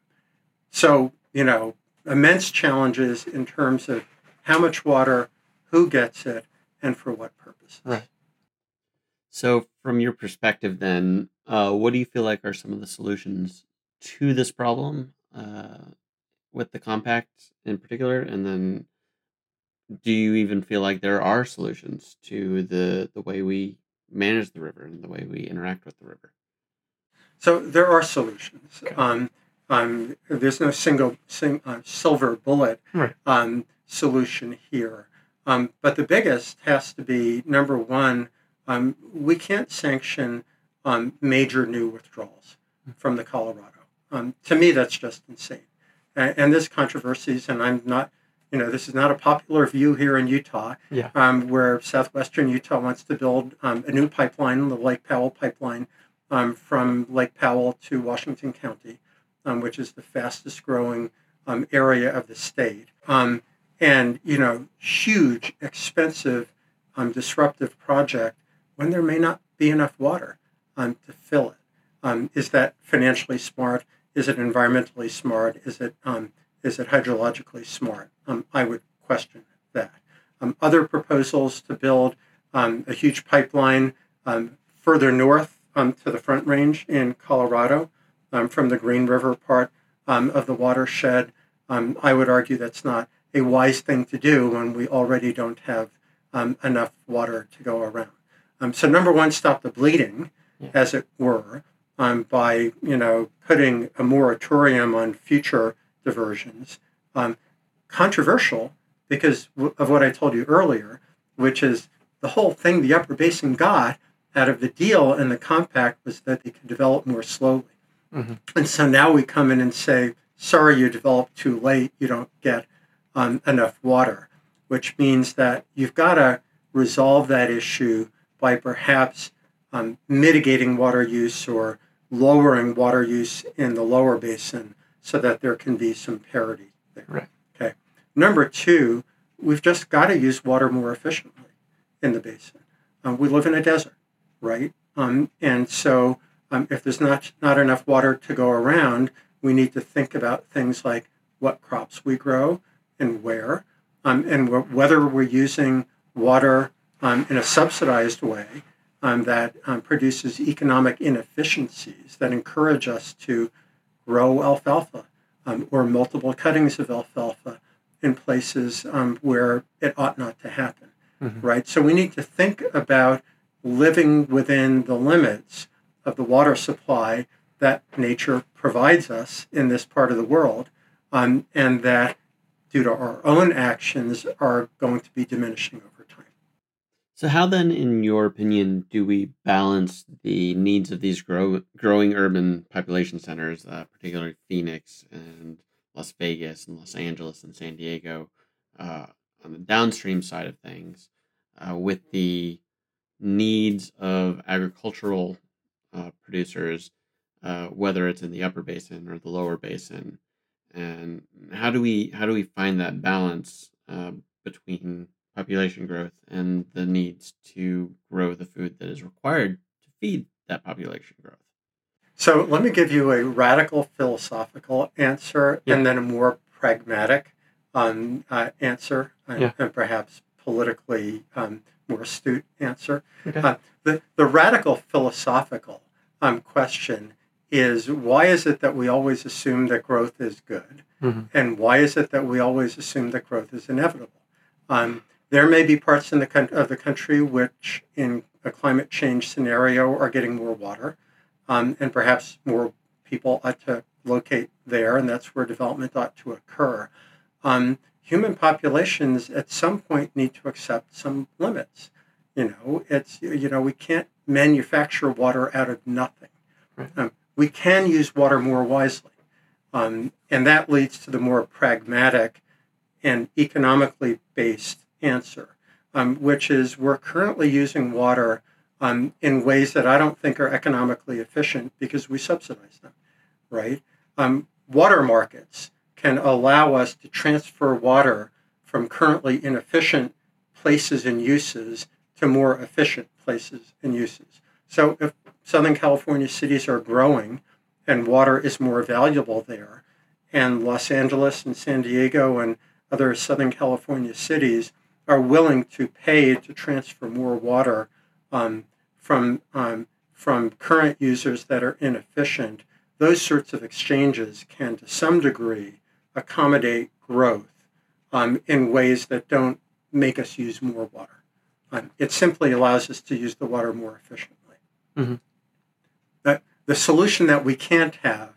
So, you know, immense challenges in terms of how much water who gets it, and for what purposes. Right. So, from your perspective, then, uh, what do you feel like are some of the solutions to this problem uh, with the compact in particular? And then, do you even feel like there are solutions to the the way we manage the river and the way we interact with the river? So there are solutions. Okay. Um, um, there's no single sing, uh, silver bullet right. um, solution here. Um, but the biggest has to be number one, um, we can't sanction um, major new withdrawals from the Colorado. Um, to me, that's just insane. And, and there's controversies, and I'm not, you know, this is not a popular view here in Utah, yeah. Um, where southwestern Utah wants to build um, a new pipeline, the Lake Powell pipeline, from Lake Powell to Washington County, which is the fastest growing area of the state. Um, and you know huge expensive um, disruptive project when there may not be enough water um, to fill it. Um, is that financially smart is it environmentally smart? Is it um, is it hydrologically smart? Um, I would question that. Um, other proposals to build a huge pipeline further north to the Front Range in Colorado from the Green River part of the watershed. I would argue that's not a wise thing to do when we already don't have enough water to go around. so number one, stop the bleeding, yeah. as it were, by you know putting a moratorium on future diversions. Um, controversial because of what I told you earlier, which is the whole thing the Upper Basin got out of the deal and the compact was that they could develop more slowly. Mm-hmm. And so now we come in and say, sorry, you developed too late, you don't get um, enough water, which means that you've got to resolve that issue by perhaps um, mitigating water use or lowering water use in the lower basin so that there can be some parity there. Right. Okay. Number two, we've just got to use water more efficiently in the basin. Um, we live in a desert, right? Um, and so um, if there's not, not enough water to go around, we need to think about things like what crops we grow and where, um, and whether we're using water um, in a subsidized way um, that produces economic inefficiencies that encourage us to grow alfalfa um, or multiple cuttings of alfalfa in places um, where it ought not to happen, mm-hmm. right? So we need to think about living within the limits of the water supply that nature provides us in this part of the world, um, and that due to our own actions are going to be diminishing over time. So, how then, in your opinion, do we balance the needs of these grow, growing urban population centers, uh, particularly Phoenix and Las Vegas and Los Angeles and San Diego, uh, on the downstream side of things, uh, with the needs of agricultural uh, producers, uh, whether it's in the upper basin or the lower basin, and how do we how do we find that balance uh, between population growth and the needs to grow the food that is required to feed that population growth. So let me give you a radical philosophical answer yeah. and then a more pragmatic um, uh, answer and, yeah. and, perhaps politically um, more astute answer. Okay. Uh, the, the radical philosophical um, question is why is it that we always assume that growth is good? Mm-hmm. And why is it that we always assume that growth is inevitable? Um, there may be parts in the of the country which, in a climate change scenario, are getting more water, um, and perhaps more people ought to locate there, and that's where development ought to occur. Um, human populations at some point need to accept some limits. You know, it's you know we can't manufacture water out of nothing. Right. Um, we can use water more wisely, um, and that leads to the more pragmatic and economically based answer, um, which is we're currently using water um, in ways that I don't think are economically efficient because we subsidize them, right? Um, water markets can allow us to transfer water from currently inefficient places and uses to more efficient places and uses. So if Southern California cities are growing and water is more valuable there, and Los Angeles and San Diego and other Southern California cities are willing to pay to transfer more water um, from um, from current users that are inefficient, those sorts of exchanges can, to some degree, accommodate growth um, in ways that don't make us use more water. Um, it simply allows us to use the water more efficiently. Mm-hmm. But the solution that we can't have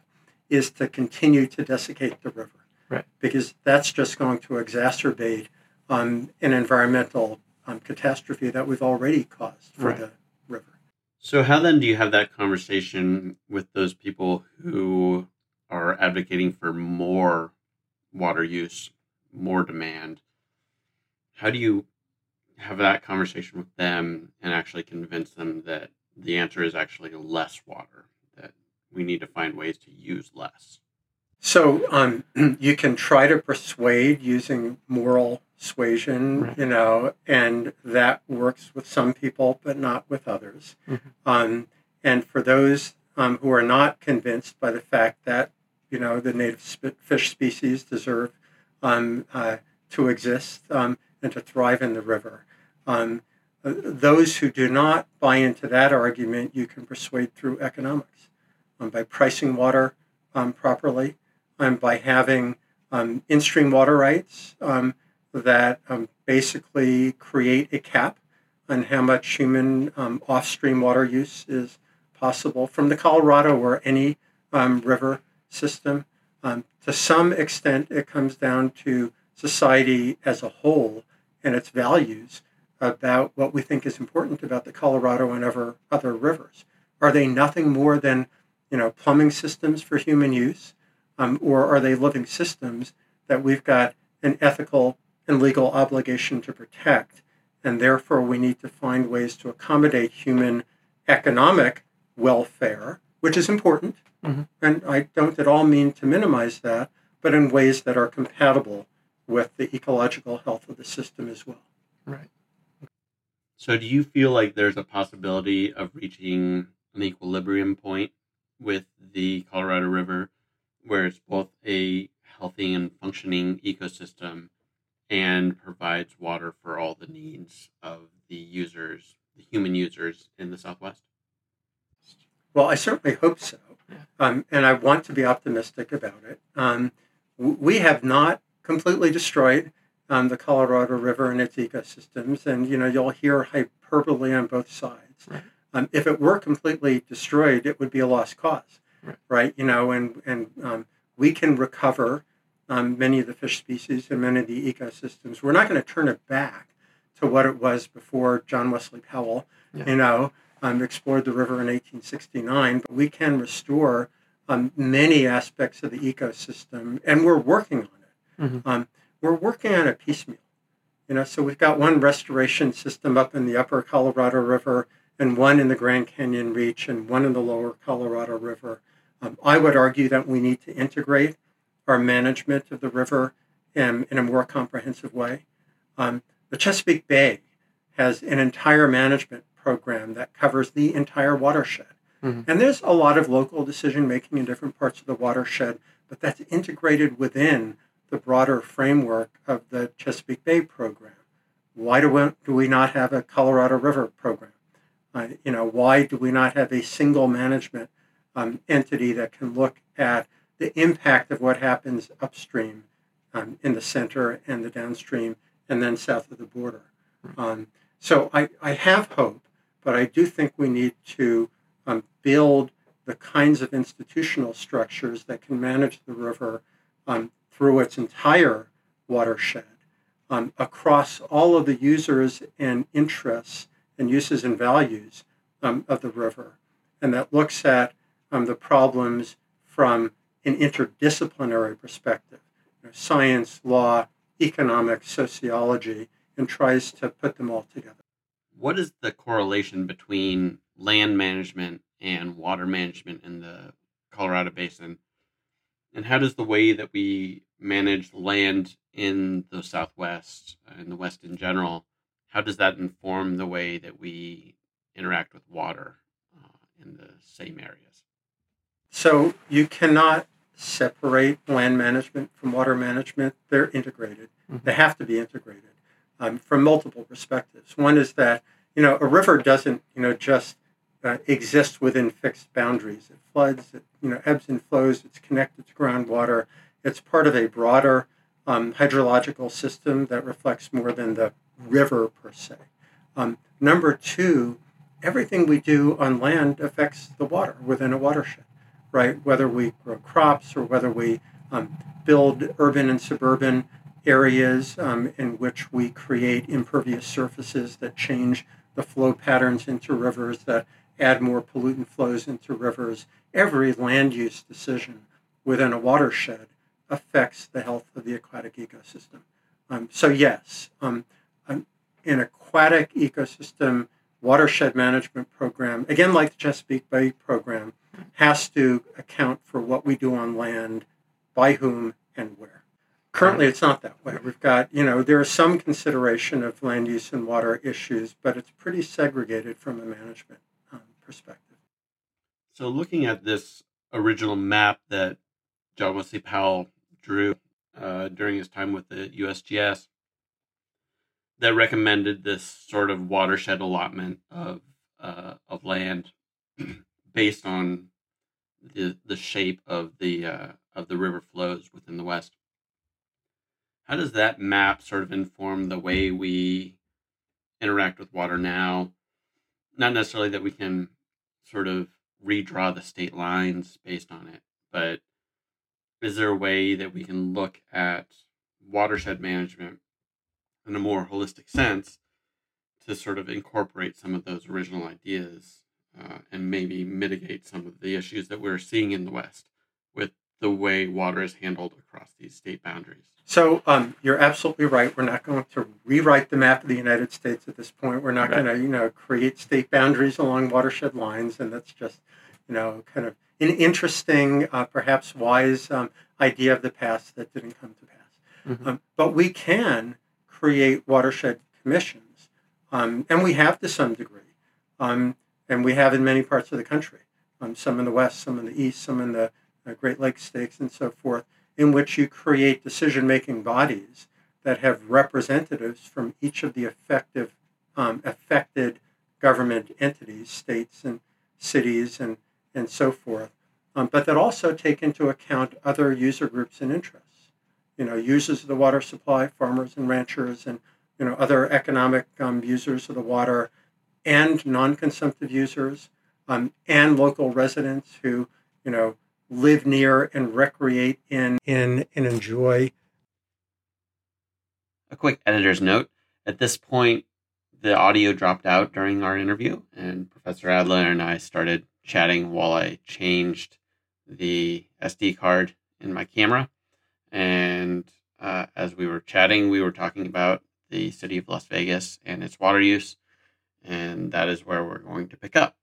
is to continue to desiccate the river, right. because that's just going to exacerbate um, an environmental um, catastrophe that we've already caused for right. the river. So, how then do you have that conversation with those people who are advocating for more water use, more demand? How do you have that conversation with them and actually convince them that the answer is actually less water, that we need to find ways to use less? So um, you can try to persuade using moral suasion, right. you know, and that works with some people, but not with others. Mm-hmm. Um, and for those um, who are not convinced by the fact that you know, the native fish species deserve um, uh, to exist um, and to thrive in the river. Um, uh, those who do not buy into that argument, you can persuade through economics by pricing water um, properly, and by having um, in-stream water rights that basically create a cap on how much human off-stream water use is possible from the Colorado or any river system. Um, to some extent, it comes down to society as a whole and its values about what we think is important about the Colorado and ever other rivers. Are they nothing more than, you know, plumbing systems for human use, um, or are they living systems that we've got an ethical and legal obligation to protect, and therefore we need to find ways to accommodate human economic welfare, which is important, Mm-hmm. And I don't at all mean to minimize that, but in ways that are compatible with the ecological health of the system as well. Right. So, do you feel like there's a possibility of reaching an equilibrium point with the Colorado River where it's both a healthy and functioning ecosystem and provides water for all the needs of the users, the human users in the Southwest? Well, I certainly hope so. Um, and I want to be optimistic about it. Um, we have not completely destroyed um, the Colorado River and its ecosystems, and you know you'll hear hyperbole on both sides. Right. Um, if it were completely destroyed, it would be a lost cause, right? right? You know, and and um, we can recover um, many of the fish species and many of the ecosystems. We're not going to turn it back to what it was before John Wesley Powell. Yeah. You know, um, explored the river in 1869, but we can restore um, many aspects of the ecosystem, and we're working on it. Mm-hmm. Um, we're working on it piecemeal. You know, so we've got one restoration system up in the upper Colorado River, and one in the Grand Canyon Reach, and one in the lower Colorado River. Um, I would argue that we need to integrate our management of the river in, in a more comprehensive way. Um, the Chesapeake Bay has an entire management program that covers the entire watershed. Mm-hmm. And there's a lot of local decision making in different parts of the watershed, but that's integrated within the broader framework of the Chesapeake Bay program. Why do we, do we not have a Colorado River program? Uh, you know, why do we not have a single management um, entity that can look at the impact of what happens upstream um, in the center and the downstream and then south of the border? Um, so I, I have hope but I do think we need to um, build the kinds of institutional structures that can manage the river um, through its entire watershed um, across all of the users and interests and uses and values um, of the river. And that looks at um, the problems from an interdisciplinary perspective you know, science, law, economics, sociology, and tries to put them all together what is the correlation between land management and water management in the Colorado Basin? And how does the way that we manage land in the Southwest and the West in general, how does that inform the way that we interact with water uh, in the same areas? So you cannot separate land management from water management. They're integrated. Mm-hmm. They have to be integrated um, from multiple perspectives. One is that you know a river doesn't you know just uh, exist within fixed boundaries. It floods, it you know ebbs and flows. It's connected to groundwater. It's part of a broader um, hydrological system that reflects more than the river per se. Um, number two, everything we do on land affects the water within a watershed, right? Whether we grow crops or whether we um, build urban and suburban areas um, in which we create impervious surfaces that change the flow patterns into rivers, that add more pollutant flows into rivers. Every land use decision within a watershed affects the health of the aquatic ecosystem. Um, so, yes, um, an aquatic ecosystem watershed management program, again, like the Chesapeake Bay program, has to account for what we do on land, by whom, and where. Currently, it's not that way. We've got, you know, there is some consideration of land use and water issues, but it's pretty segregated from a management um, perspective. So, looking at this original map that John Wesley Powell drew uh, during his time with the USGS that recommended this sort of watershed allotment of uh, of land based on the the shape of the uh, of the river flows within the West. How does that map sort of inform the way we interact with water now? Not necessarily that we can sort of redraw the state lines based on it, but is there a way that we can look at watershed management in a more holistic sense to sort of incorporate some of those original ideas uh, and maybe mitigate some of the issues that we're seeing in the West with the way water is handled across these state boundaries. So um, you're absolutely right. We're not going to rewrite the map of the United States at this point. We're not right. going to, you know, create state boundaries along watershed lines, and that's just, you know, kind of an interesting, uh, perhaps wise um, idea of the past that didn't come to pass. Mm-hmm. Um, but we can create watershed commissions, um, and we have to some degree. Um, and we have in many parts of the country, um, some in the West, some in the East, some in the uh, Great Lakes states, and so forth, in which you create decision making bodies that have representatives from each of the effective, um, affected government entities, states and cities, and, and so forth, um, but that also take into account other user groups and interests. You know, users of the water supply, farmers and ranchers, and you know other economic um, users of the water and non-consumptive users um, and local residents who you know live near and recreate in in and enjoy. A quick editor's note. At this point the audio dropped out during our interview and professor adler and i started chatting while i changed the sd card in my camera and uh, as we were chatting we were talking about the city of las vegas and its water use and that is where we're going to pick up.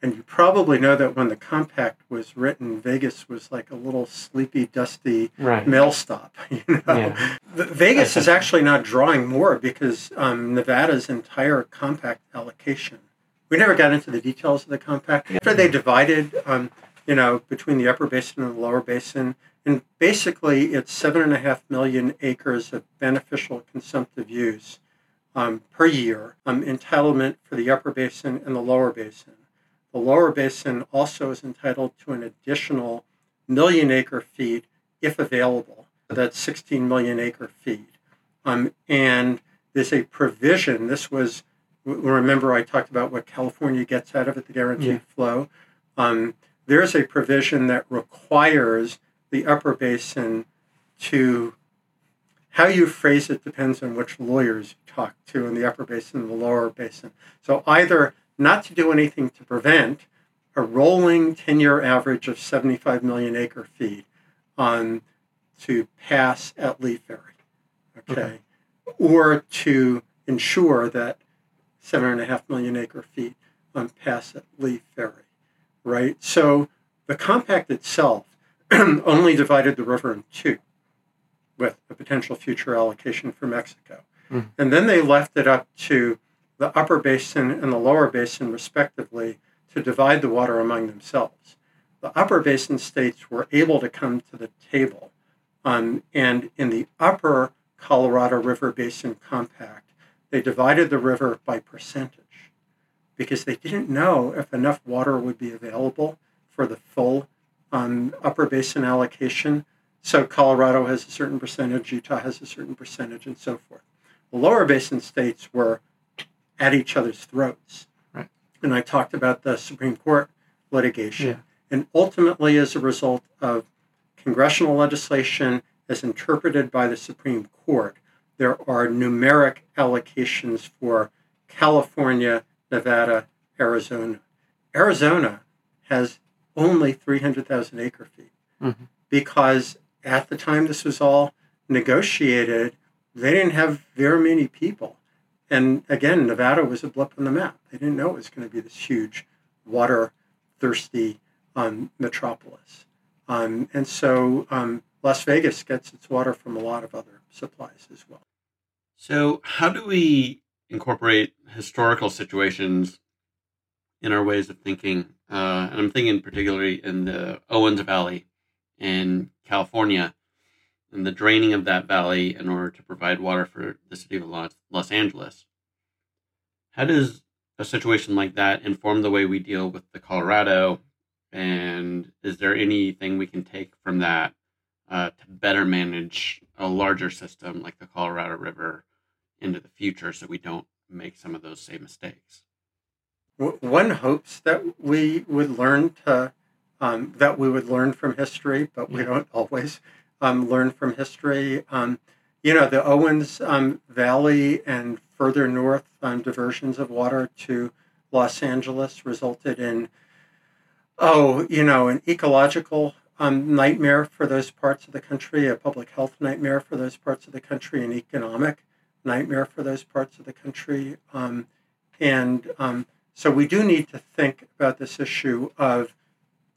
And you probably know that when the compact was written, Vegas was like a little sleepy, dusty right. mail stop. You know, yeah. Vegas is actually not drawing more because um, Nevada's entire compact allocation. We never got into the details of the compact. After they divided, um, you know, between the upper basin and the lower basin, and basically it's seven and a half million acres of beneficial consumptive use um, per year um, entitlement for the upper basin and the lower basin. The lower basin also is entitled to an additional million acre feet if available. That's 16 million acre feet. Um, and there's a provision. This was, remember, I talked about what California gets out of it, the guaranteed yeah. flow. Um, there's a provision that requires the upper basin to how you phrase it depends on which lawyers you talk to in the upper basin and the lower basin. So either not to do anything to prevent a rolling 10 year average of 75 million acre feet on to pass at Lee Ferry, okay, okay. or to ensure that seven and a half million acre feet on pass at Lee Ferry, right? So the compact itself only divided the river in two with a potential future allocation for Mexico. Mm. And then they left it up to the upper basin and the lower basin, respectively, to divide the water among themselves. The upper basin states were able to come to the table. Um, and in the upper Colorado River Basin Compact, they divided the river by percentage because they didn't know if enough water would be available for the full um, upper basin allocation so Colorado has a certain percentage, Utah has a certain percentage, and so forth. The lower basin states were at each other's throats. Right. And I talked about the Supreme Court litigation. Yeah. And ultimately, as a result of congressional legislation as interpreted by the Supreme Court, there are numeric allocations for California, Nevada, Arizona. Arizona has only 300,000 acre feet mm-hmm. because at the time this was all negotiated, they didn't have very many people. And again, Nevada was a blip on the map. They didn't know it was going to be this huge, water thirsty um, metropolis. Um, and so um, Las Vegas gets its water from a lot of other supplies as well. So, how do we incorporate historical situations in our ways of thinking uh, and I'm thinking particularly in the Owens Valley in California, and the draining of that valley in order to provide water for the city of Los, Los Angeles. How does a situation like that inform the way we deal with the Colorado? And is there anything we can take from that uh, to better manage a larger system like the Colorado River into the future so we don't make some of those same mistakes? One hopes that we would learn to um, that we would learn from history, but we don't always um, learn from history. Um, you know, the Owens um, Valley and further north um, diversions of water to Los Angeles resulted in, oh, you know, an ecological um, nightmare for those parts of the country, a public health nightmare for those parts of the country, an economic nightmare for those parts of the country. Um, and um, so we do need to think about this issue of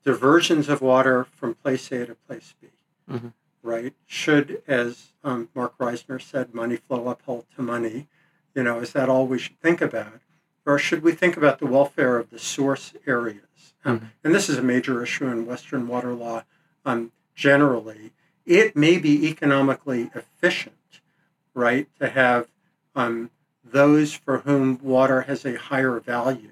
diversions of water from place A to place B, mm-hmm. right? Should, as um, Marc Reisner said, money flow uphill to money? You know, is that all we should think about? Or should we think about the welfare of the source areas? Um, mm-hmm. And this is a major issue in Western water law um, generally. It may be economically efficient, right, to have um, those for whom water has a higher value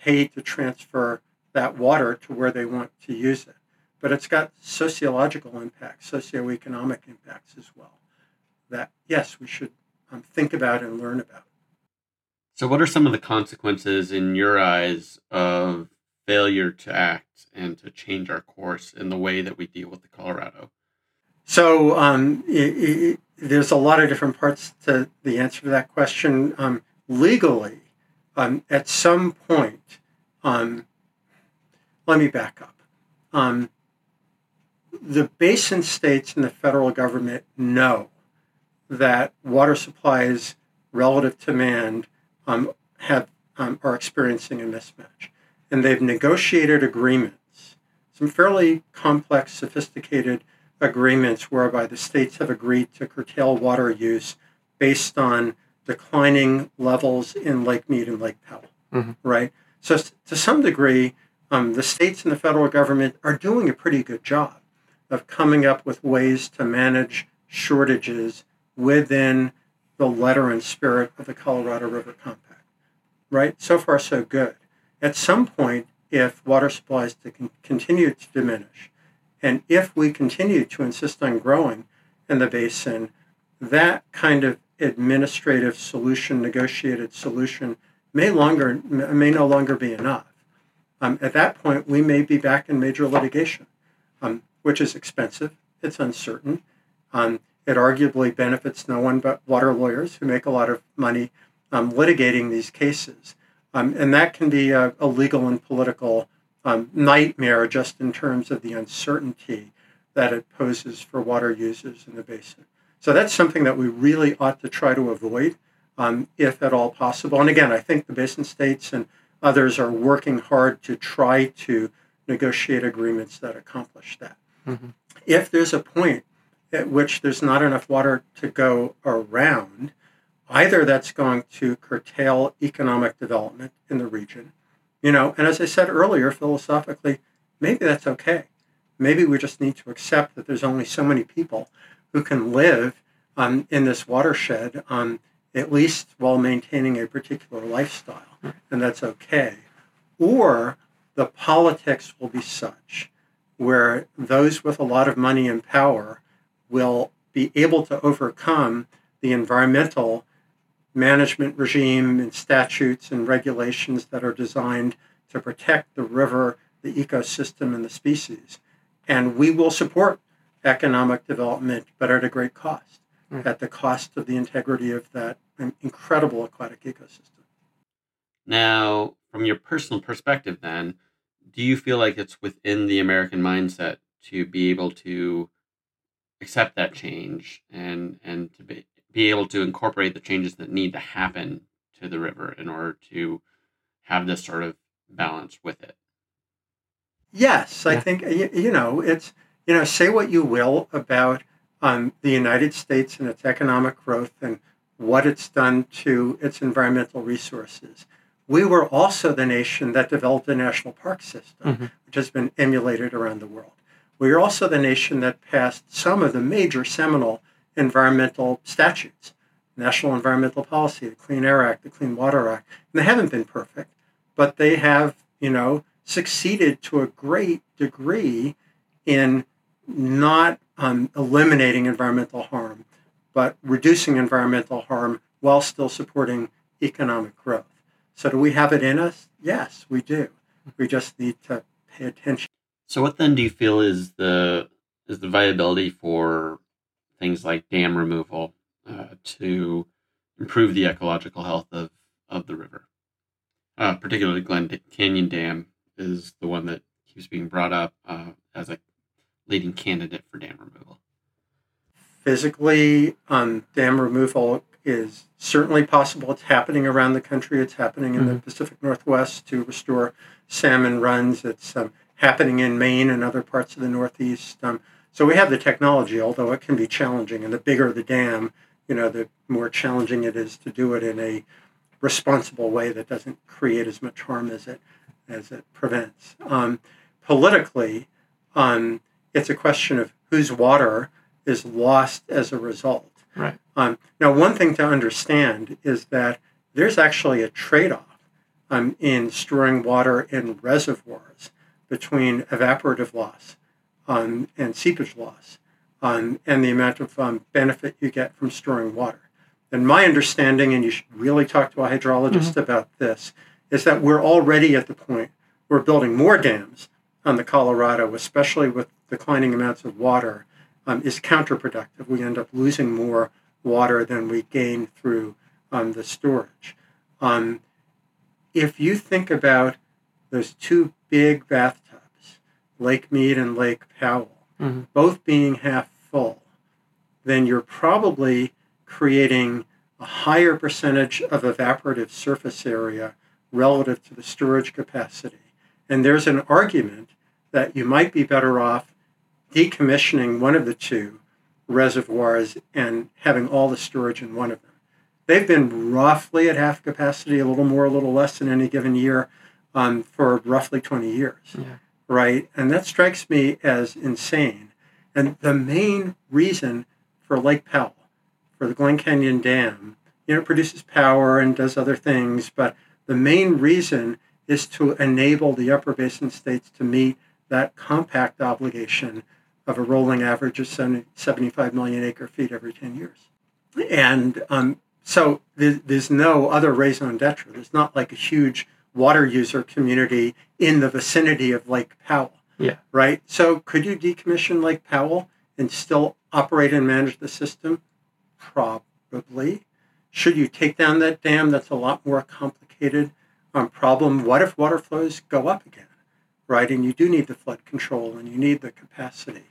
pay to transfer that water to where they want to use it. But it's got sociological impacts, socioeconomic impacts as well. That, yes, we should um, think about and learn about. So, what are some of the consequences in your eyes of failure to act and to change our course in the way that we deal with the Colorado? So um, it, it, there's a lot of different parts to the answer to that question. Um, legally, um, at some point, um, let me back up. Um, the basin states and the federal government know that water supplies relative to demand um, have are experiencing a mismatch and they've negotiated agreements, some fairly complex, sophisticated agreements whereby the states have agreed to curtail water use based on declining levels in Lake Mead and Lake Powell, mm-hmm. right? So, to some degree, um, the states and the federal government are doing a pretty good job of coming up with ways to manage shortages within the letter and spirit of the Colorado River Compact, right? So far, so good. At some point, if water supplies to con- continue to diminish, and if we continue to insist on growing in the basin, that kind of administrative solution, negotiated solution, may longer may no longer be enough. Um, at that point, we may be back in major litigation, um, which is expensive. It's uncertain. Um, it arguably benefits no one but water lawyers who make a lot of money um, litigating these cases. Um, and that can be a, a legal and political um, nightmare just in terms of the uncertainty that it poses for water users in the basin. So that's something that we really ought to try to avoid, um, if at all possible. And again, I think the basin states and others are working hard to try to negotiate agreements that accomplish that. Mm-hmm. If there's a point at which there's not enough water to go around, Either that's going to curtail economic development in the region, you know, and as I said earlier, philosophically, maybe that's okay. Maybe we just need to accept that there's only so many people who can live um, in this watershed, um, at least while maintaining a particular lifestyle, and that's okay. Or the politics will be such where those with a lot of money and power will be able to overcome the environmental management regime and statutes and regulations that are designed to protect the river, the ecosystem, and the species. And we will support economic development, but at a great cost, mm. at the cost of the integrity of that incredible aquatic ecosystem. Now, from your personal perspective, then, do you feel like it's within the American mindset to be able to accept that change and and to be be able to incorporate the changes that need to happen to the river in order to have this sort of balance with it. Yes, yeah. I think you know it's you know say what you will about um, the United States and its economic growth and what it's done to its environmental resources. we were also the nation that developed a national park system, Mhm. which has been emulated around the world. We are also the nation that passed some of the major seminal environmental statutes National Environmental Policy, the Clean Air Act, the Clean Water Act. And they haven't been perfect, but they have, you know, succeeded to a great degree in not um, eliminating environmental harm, but reducing environmental harm while still supporting economic growth. So, do we have it in us? Yes, we do. We just need to pay attention. So, what then do you feel is the is the viability for things like dam removal uh, to improve the ecological health of, of the river? Uh, particularly, Glen Canyon Dam is the one that keeps being brought up uh, as a leading candidate for dam removal. Physically, um, dam removal is certainly possible. It's happening around the country. It's happening in the Pacific Northwest to restore salmon runs. It's um, happening in Maine and other parts of the Northeast. Um, so we have the technology, although it can be challenging. And the bigger the dam, you know, the more challenging it is to do it in a responsible way that doesn't create as much harm as it as it prevents. Um, politically, um, it's a question of whose water is lost as a result. Right. Um, now, one thing to understand is that there's actually a trade-off um, in storing water in reservoirs between evaporative loss um, and seepage loss um, and the amount of um, benefit you get from storing water. And my understanding, and you should really talk to a hydrologist about this, is that we're already at the point we're building more dams on the Colorado, especially with declining amounts of water, um, is counterproductive. We end up losing more water than we gain through um, the storage. Um, if you think about those two big bathtubs, Lake Mead and Lake Powell, Mhm. both being half full, then you're probably creating a higher percentage of evaporative surface area relative to the storage capacity. And there's an argument that you might be better off decommissioning one of the two reservoirs and having all the storage in one of them. They've been roughly at half capacity, a little more, a little less in any given year, um, for roughly 20 years, Yeah. right? And that strikes me as insane. And the main reason for Lake Powell, for the Glen Canyon Dam, you know, it produces power and does other things, but the main reason is to enable the upper basin states to meet that compact obligation of a rolling average of 70, 75 million acre feet every 10 years. And um, so there's, there's no other raison d'etre. There's not like a huge water user community in the vicinity of Lake Powell. Yeah. Right? So could you decommission Lake Powell and still operate and manage the system? Probably. Should you take down that dam? That's a lot more complicated um, problem. What if water flows go up again? Right? And you do need the flood control and you need the capacity.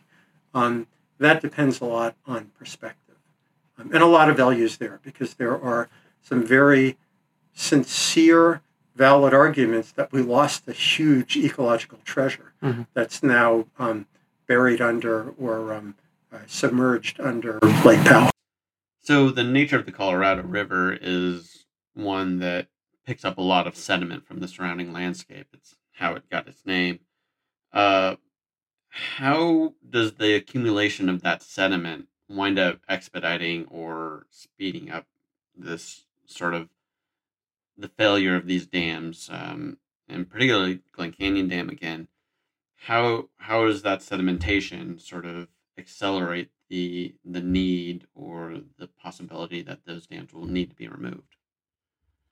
Um, that depends a lot on perspective. Um, and a lot of values there because there are some very sincere, valid arguments that we lost a huge ecological treasure Mhm. that's now um, buried under or um, uh, submerged under Lake Powell. So the nature of the Colorado River is one that picks up a lot of sediment from the surrounding landscape. It's how it got its name. Uh, how does the accumulation of that sediment wind up expediting or speeding up this sort of the failure of these dams, um, and particularly Glen Canyon Dam again? How how does that sedimentation sort of accelerate the the need or the possibility that those dams will need to be removed?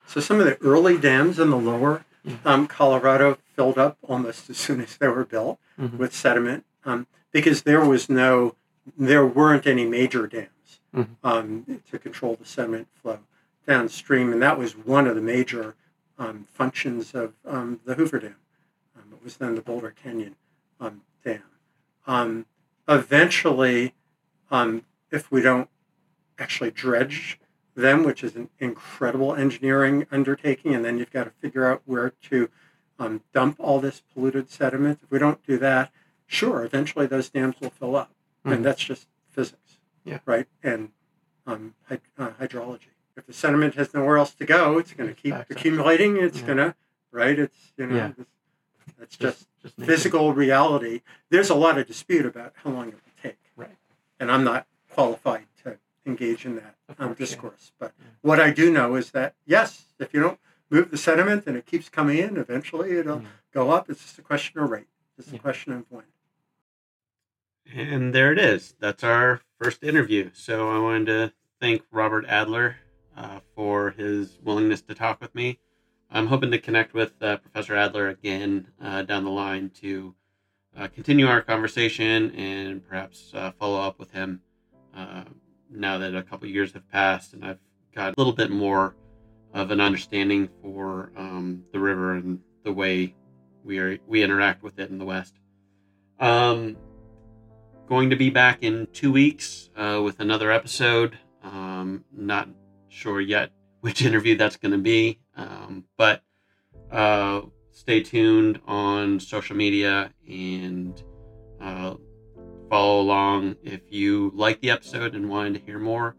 So some of the early dams in the lower Mhm. um, Colorado filled up almost as soon as they were built Mhm. with sediment um, because there was no, there weren't any major dams Mhm. um, to control the sediment flow downstream, and that was one of the major um, functions of um, the Hoover Dam. Um, it was then the Boulder Canyon um, Dam. Um, eventually, um, if we don't actually dredge them, which is an incredible engineering undertaking, and then you've got to figure out where to um, dump all this polluted sediment. If we don't do that, sure, eventually those dams will fill up, Mhm. and that's just physics, Yeah. right, and um, hyd- uh, hydrology. If the sediment has nowhere else to go, it's going to keep Backs up. accumulating. It's Yeah. going to, right? It's, you know, Yeah. it's, it's just just nature. physical reality. There's a lot of dispute about how long it will take. Right. And I'm not qualified to engage in that Of um, course, yeah. discourse. But Yeah. what I do know is that, yes, if you don't move the sediment and it keeps coming in, eventually it'll Yeah. go up. It's just a question of rate. It's Yeah. a question of when. And there it is. That's our first interview. So I wanted to thank Robert Adler uh, for his willingness to talk with me. I'm hoping to connect with uh, Professor Adler again uh, down the line to uh, continue our conversation and perhaps uh, follow up with him uh, now that a couple years have passed and I've got a little bit more of an understanding for um, the river and the way we are we interact with it in the West. Um, going to be back in two weeks uh, with another episode. Um, not sure yet which interview that's going to be, um, but uh, stay tuned on social media and uh, follow along if you like the episode and wanted to hear more.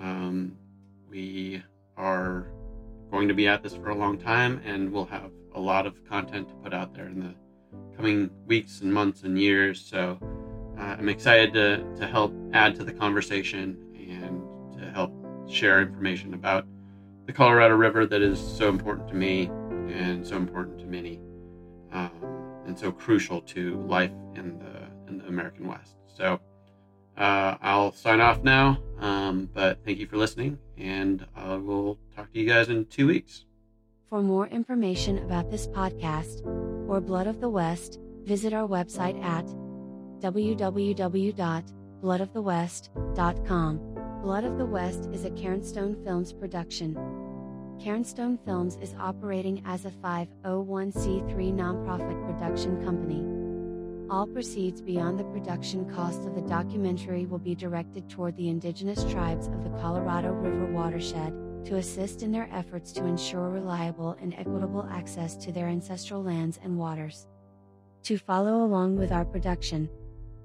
Um, we are going to be at this for a long time, and we'll have a lot of content to put out there in the coming weeks and months and years. So uh, I'm excited to, to help add to the conversation and to help share information about the Colorado River that is so important to me and so important to many, um, and so crucial to life in the in the American West. So uh, I'll sign off now, um, but thank you for listening, and I will talk to you guys in two weeks. For more information about this podcast or Blood of the West, visit our website at www.bloodofthewest.com. Blood of the West is a Cairnstone Films production. Cairnstone Films is operating as a 501c3 nonprofit production company. All proceeds beyond the production cost of the documentary will be directed toward the indigenous tribes of the Colorado River watershed to assist in their efforts to ensure reliable and equitable access to their ancestral lands and waters. To follow along with our production,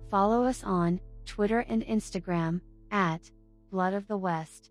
follow us on Twitter and Instagram at Blood of the West.